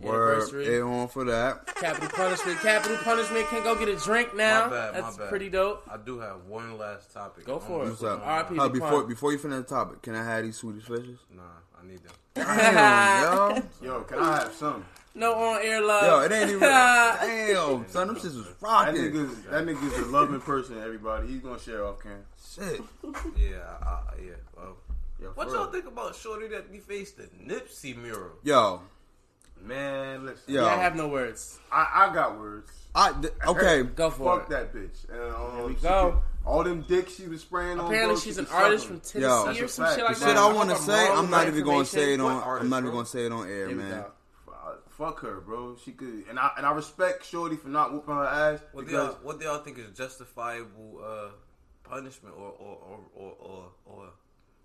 21st Word. anniversary. On for that. Capital punishment. Capital punishment can go get a drink now. My bad, my That's bad. pretty dope. I do have one last topic. Go for I'm it. What's up? R.I.P. Uh, before Pun. before you finish the topic, can I have these Swedish fishes? Nah, I need them. Damn, yo. Yo, can I have some? No on air love. Yo, it ain't even. Damn, son, them shits was That rocking. nigga's that nigga's a loving person. Everybody, he's gonna share off cam. Shit. Yeah, I, I, yeah. Well, Yeah, what y'all real. think about Shorty that we faced the Nipsey mural? Yo, Man, listen. Yo. Yeah, I have no words. I, I got words. I th- okay. Go for Fuck it. that bitch. And, um, Here we go. could- all them dicks she was spraying on. Apparently, she's an artist suck from 'em. Tennessee Yo. or some fact. shit like The The that. shit I hope want to say, I'm not even gonna say it on. artist, I'm not even gonna say it on air, Here man. Fuck her, bro. She could, and I and I respect Shorty for not whooping her ass What do y'all what do y'all think is justifiable uh, punishment or or or or, or, or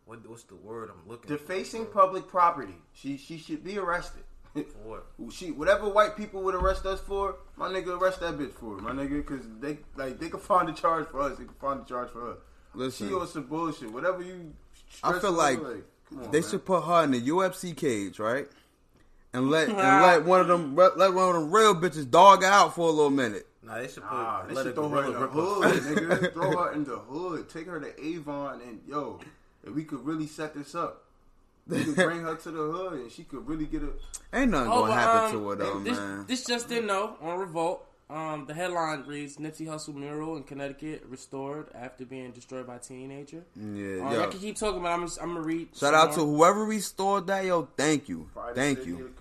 what what's the word I'm looking defacing for? public property. She she should be arrested. For what? She whatever white people would arrest us for, my nigga arrest that bitch for my nigga, because they like they can find a charge for us, they can find a charge for her. Listen. she on some bullshit. Whatever you, I feel over, like on, they man. should put her in the UFC cage, right? And let and let one of them let one of them real bitches dog out for a little minute. Nah, they should put Nah, they let should throw her in the rip hood, her. nigga. throw her in the hood. Take her to Avon, and yo, if we could really set this up, we could bring her to the hood, and she could really get a. Ain't nothing Oh, gonna but, happen um, to her though, this, man. This just didn't know on Revolt. Um, the headline reads: Nipsey Hussle mural in Connecticut restored after being destroyed by a teenager. yeah, Um, yo. I can keep talking, but I'm, I'm gonna read. Shout some out to whoever restored that, yo. Thank you, Pride of thank City you,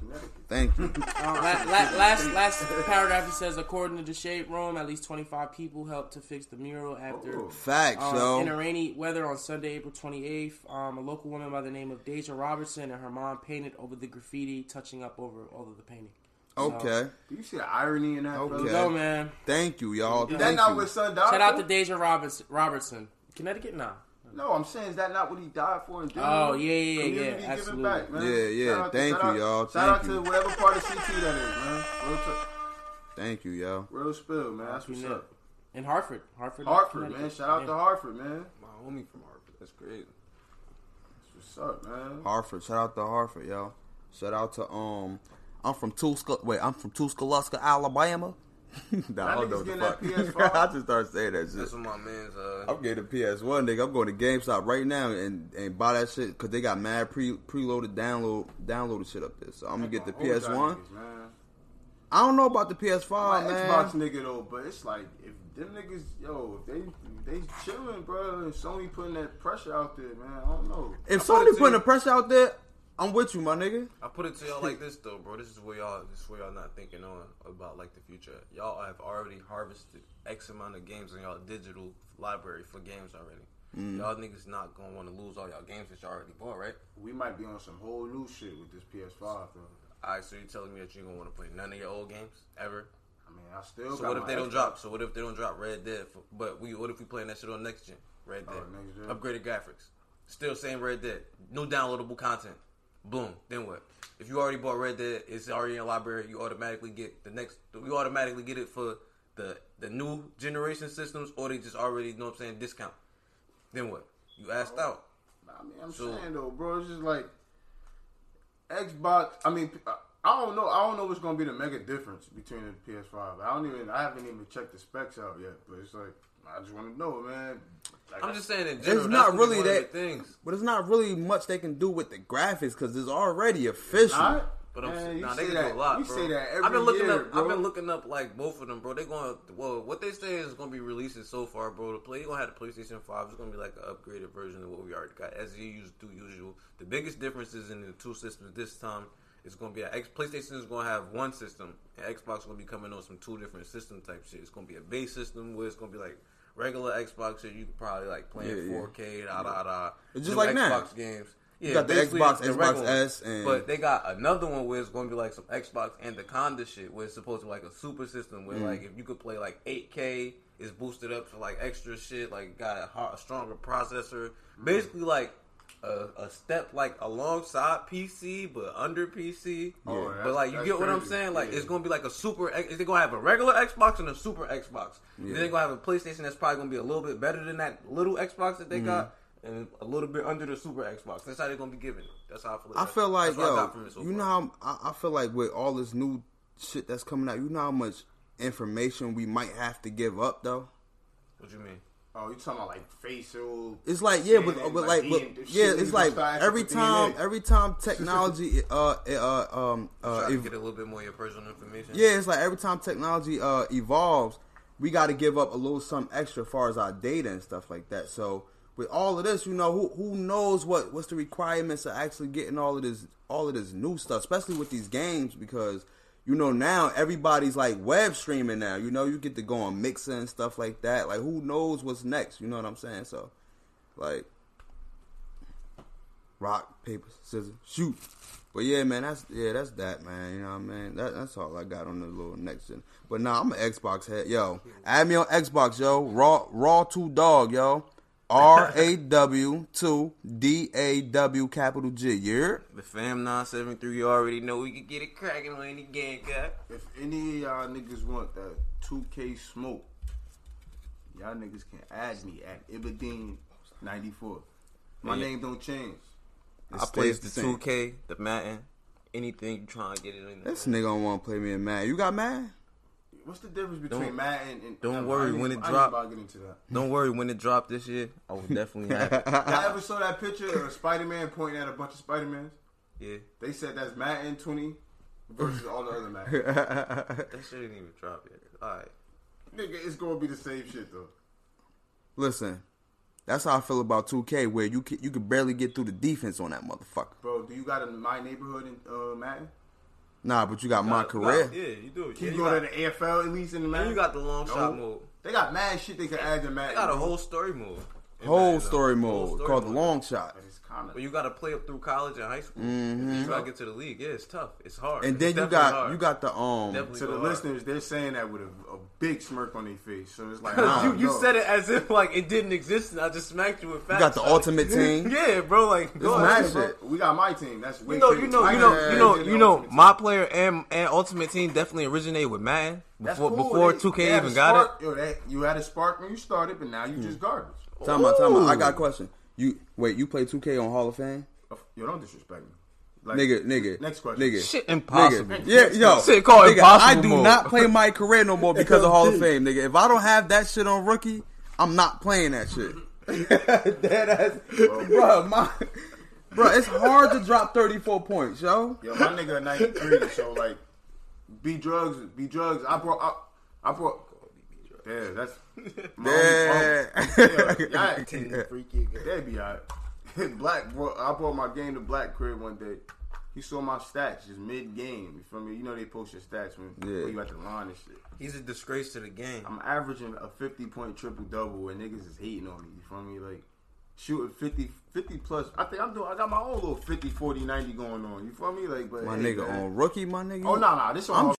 thank you. Um, la- la- last last paragraph it says, according to the Shade Room, at least 25 people helped to fix the mural after. Oh. Facts, Um, in a rainy weather on Sunday, April 28th, um, a local woman by the name of Deja Robertson and her mom painted over the graffiti, touching up over all of the painting. Okay, Do you see the irony in that? Okay. brother? Go, man. thank you, y'all. Is that not you. what son died Shout out for? to Deja Roberts- Robertson. Connecticut? Nah. No, I'm saying is that not what he died for? In general? Oh, yeah, yeah, yeah, Community yeah, giving absolutely. back, man. Yeah, yeah, Shout out to- thank shout you, out- y'all. Shout Thank out you. to whatever part of CT that is, man. Real, t- Thank you, y'all. real spill, man. That's what's up. In Hartford. Hartford, Hartford, Connecticut. man. Shout out Yeah. to Hartford, man. My homie from Harvard. That's crazy. That's what's up, man. Hartford. Shout out to Hartford, y'all. Shout out to um. I'm from Tuscaloosa. Wait, I'm from Tuscaloosa, Alabama. nah, I don't know what the fuck. that PS5. I just started saying that shit. That's what my man's. Uh, I'm getting a PS1, nigga. I'm going to GameStop right now and, and buy that shit because they got mad pre preloaded download downloaded shit up there. So I'm gonna get the PS1. niggas. I don't know about the I'm PS5, an man. Xbox nigga though, but it's like if them niggas, yo, if they they chilling, bro, and Sony putting that pressure out there, man. I don't know. If I Sony putting the pressure out there, I'm with you, my nigga. I put it to y'all like this though, bro. This is where y'all this is where y'all not thinking on about like the future. Y'all have already harvested X amount of games in y'all digital library for games already. Mm. Y'all niggas not gonna want to lose all y'all games that y'all already bought, right? We might be on some whole new shit with this PS5, though. Alright, so you telling me that you gonna want to play none of your old games ever? I mean, I still. So got what if my they don't drop? So what if they don't drop Red Dead? For, but we what if we playing that shit on next gen? Red Oh, Dead, next gen. upgraded graphics, still same Red Dead, no downloadable content. Boom. Then what? If you already bought Red Dead, it's already in your library. You automatically get the next. You automatically get it for the the new generation systems, or they just already you know what I'm saying discount. Then what? You asked out. I mean, I'm So- saying though, bro, it's just like Xbox. I mean, I don't know. I don't know what's gonna be the mega difference between the PS5. I don't even. I haven't even checked the specs out yet. But it's like I just want to know, man. Like, I'm just saying in general. It's not gonna really one of that. the things. But it's not really much they can do with the graphics because it's already official. Alright? But I'm Man, you nah, they can that, do a lot, You bro. say that every I've been looking year, up. bro. I've been looking up like both of them, bro. They're going well. What they say is going to be releasing so far, bro. The play you gonna have the PlayStation Five. It's going to be like an upgraded version of what we already got, as you used to usual. The biggest differences in the two systems this time it's gonna be a X PlayStation is gonna have one system, and Xbox is gonna be coming on some two different system type shit. It's gonna be a base system where it's gonna be like regular Xbox shit. You can probably like play in Yeah, yeah. 4K, da da da. It's just like now. Xbox games. Yeah, got the Xbox, the Xbox. S, and- but they got another one where it's going to be like some Xbox and the Conda shit, where it's supposed to be like a super system where Mm. like if you could play like 8K, it's boosted up to like extra shit, like got a, hard, a stronger processor, basically like a, a step like alongside PC but under PC. Oh, but like you get what I'm saying? Like Yeah. it's gonna be like a super. X- They're gonna have a regular Xbox and a super Xbox. Then they're gonna have a PlayStation that's probably gonna be a little bit better than that little Xbox that they Mm-hmm. got, and a little bit under the super Xbox. That's how they're gonna be giving. it. That's how I feel. I feel like yo, it so you far. know how I, I feel like with all this new shit that's coming out, you know how much information we might have to give up though. What you mean? Oh, you talking about like facial? It's like yeah, but, but like, but, yeah, it's like every time, every time technology, uh, uh, um, uh, ev- get a little bit more of your personal information. yeah, it's like every time technology uh evolves, we got to give up a little something extra as far as our data and stuff like that. So with all of this, you know, who who knows what what's the requirements of actually getting all of this all of this new stuff, especially with these games because. You know now everybody's like web streaming now. You know you get to go on Mixer and stuff like that. Like who knows what's next? You know what I'm saying? So, like, rock, paper, scissors, shoot. But yeah, man, that's yeah, that's that, man. You know what I mean? That, that's all I got on the little next gen. But nah, I'm an Xbox head, yo. Add me on Xbox, yo. Raw, raw two dog, yo. R A W two D A W capital G. Yeah. The fam nine seven three. You already know we can get it cracking on any game, guy. If any of y'all niggas want that 2K smoke, y'all niggas can add me at Ibadine94. My Yeah. name don't change. It I play the the two K, the Madden, anything you trying to get it in. This nigga don't want to play me in Madden. You got Madden? What's the difference between Don't- Madden and? don't I- worry, I when it I ain't drop- about to get into that. Don't worry, when it dropped this year, I was definitely have it. Y'all ever saw that picture of Spider Man pointing at a bunch of Spider Mans? Yeah, They said that's Madden 20 versus all the other Madden. that shit didn't even drop yet. All right. Nigga, it's gonna be the same shit though. Listen, that's how I feel about 2K, where you can, you can barely get through the defense on that motherfucker. Bro, do you got a my neighborhood in uh, Madden? Nah, but you got my Got- career. got- yeah, you do. Can Yeah, you you go got, to the AFL at least in the Madden? and you got the long No. shot oh. mode. They got mad shit they can add to Madden. They got a whole story mode. in Whole Madden, though. story Whole mode story called the long shot. But kind of But you got to play up through college and high school. Mhm. You got to get to the league. Yeah, it's tough. It's hard. And It's then you got hard. you got the um Definitely to the go hard. listeners. They're saying that with a, a big smirk on their face. So it's like Cause you, you said it as if like it didn't exist, and I just smacked you with facts. got the Like- ultimate team. yeah, bro. Like, go my ahead, bro. shit. We got my team. That's way You know, you know, you know, you know, you know. My player and and Ultimate Team definitely originated with Madden That's before cool. before They- two K had even got it. Yo, that, you had a spark when you started, but now you just garbage. Time out, time out. I got a question. You wait, you play 2K on Hall of Fame? Yo, don't disrespect me. Like, Nigga, nigga. Next question. Nigga. Shit, impossible. Nigga. Yeah, yo. Shit called nigga, I do mode. not play my career no more because of Hall of Fame, nigga. If I don't have that shit on rookie, I'm not playing that shit. Dead ass. Bro, my Bro, it's hard to drop 34 points, yo. Yo, my nigga 93, so like, be drugs, be drugs. I brought, I, I brought. Yeah, that's. my Yeah. only- yeah, yeah, Ten freaky. That'd be alright. Black, bro, I brought my game to Black crib one day. He saw my stats just mid game. You feel me? You know they post your stats when, Yeah. when you at the line and shit. He's a disgrace to the game. I'm averaging a 50 point triple double and niggas is hating on me. You feel me? Like shooting 50, 50 plus. I think I'm doing. I got my own little 50, 40, 90 going on. You feel me? Like, but My hey, nigga man. on rookie, my nigga. Oh no, no, this on I'm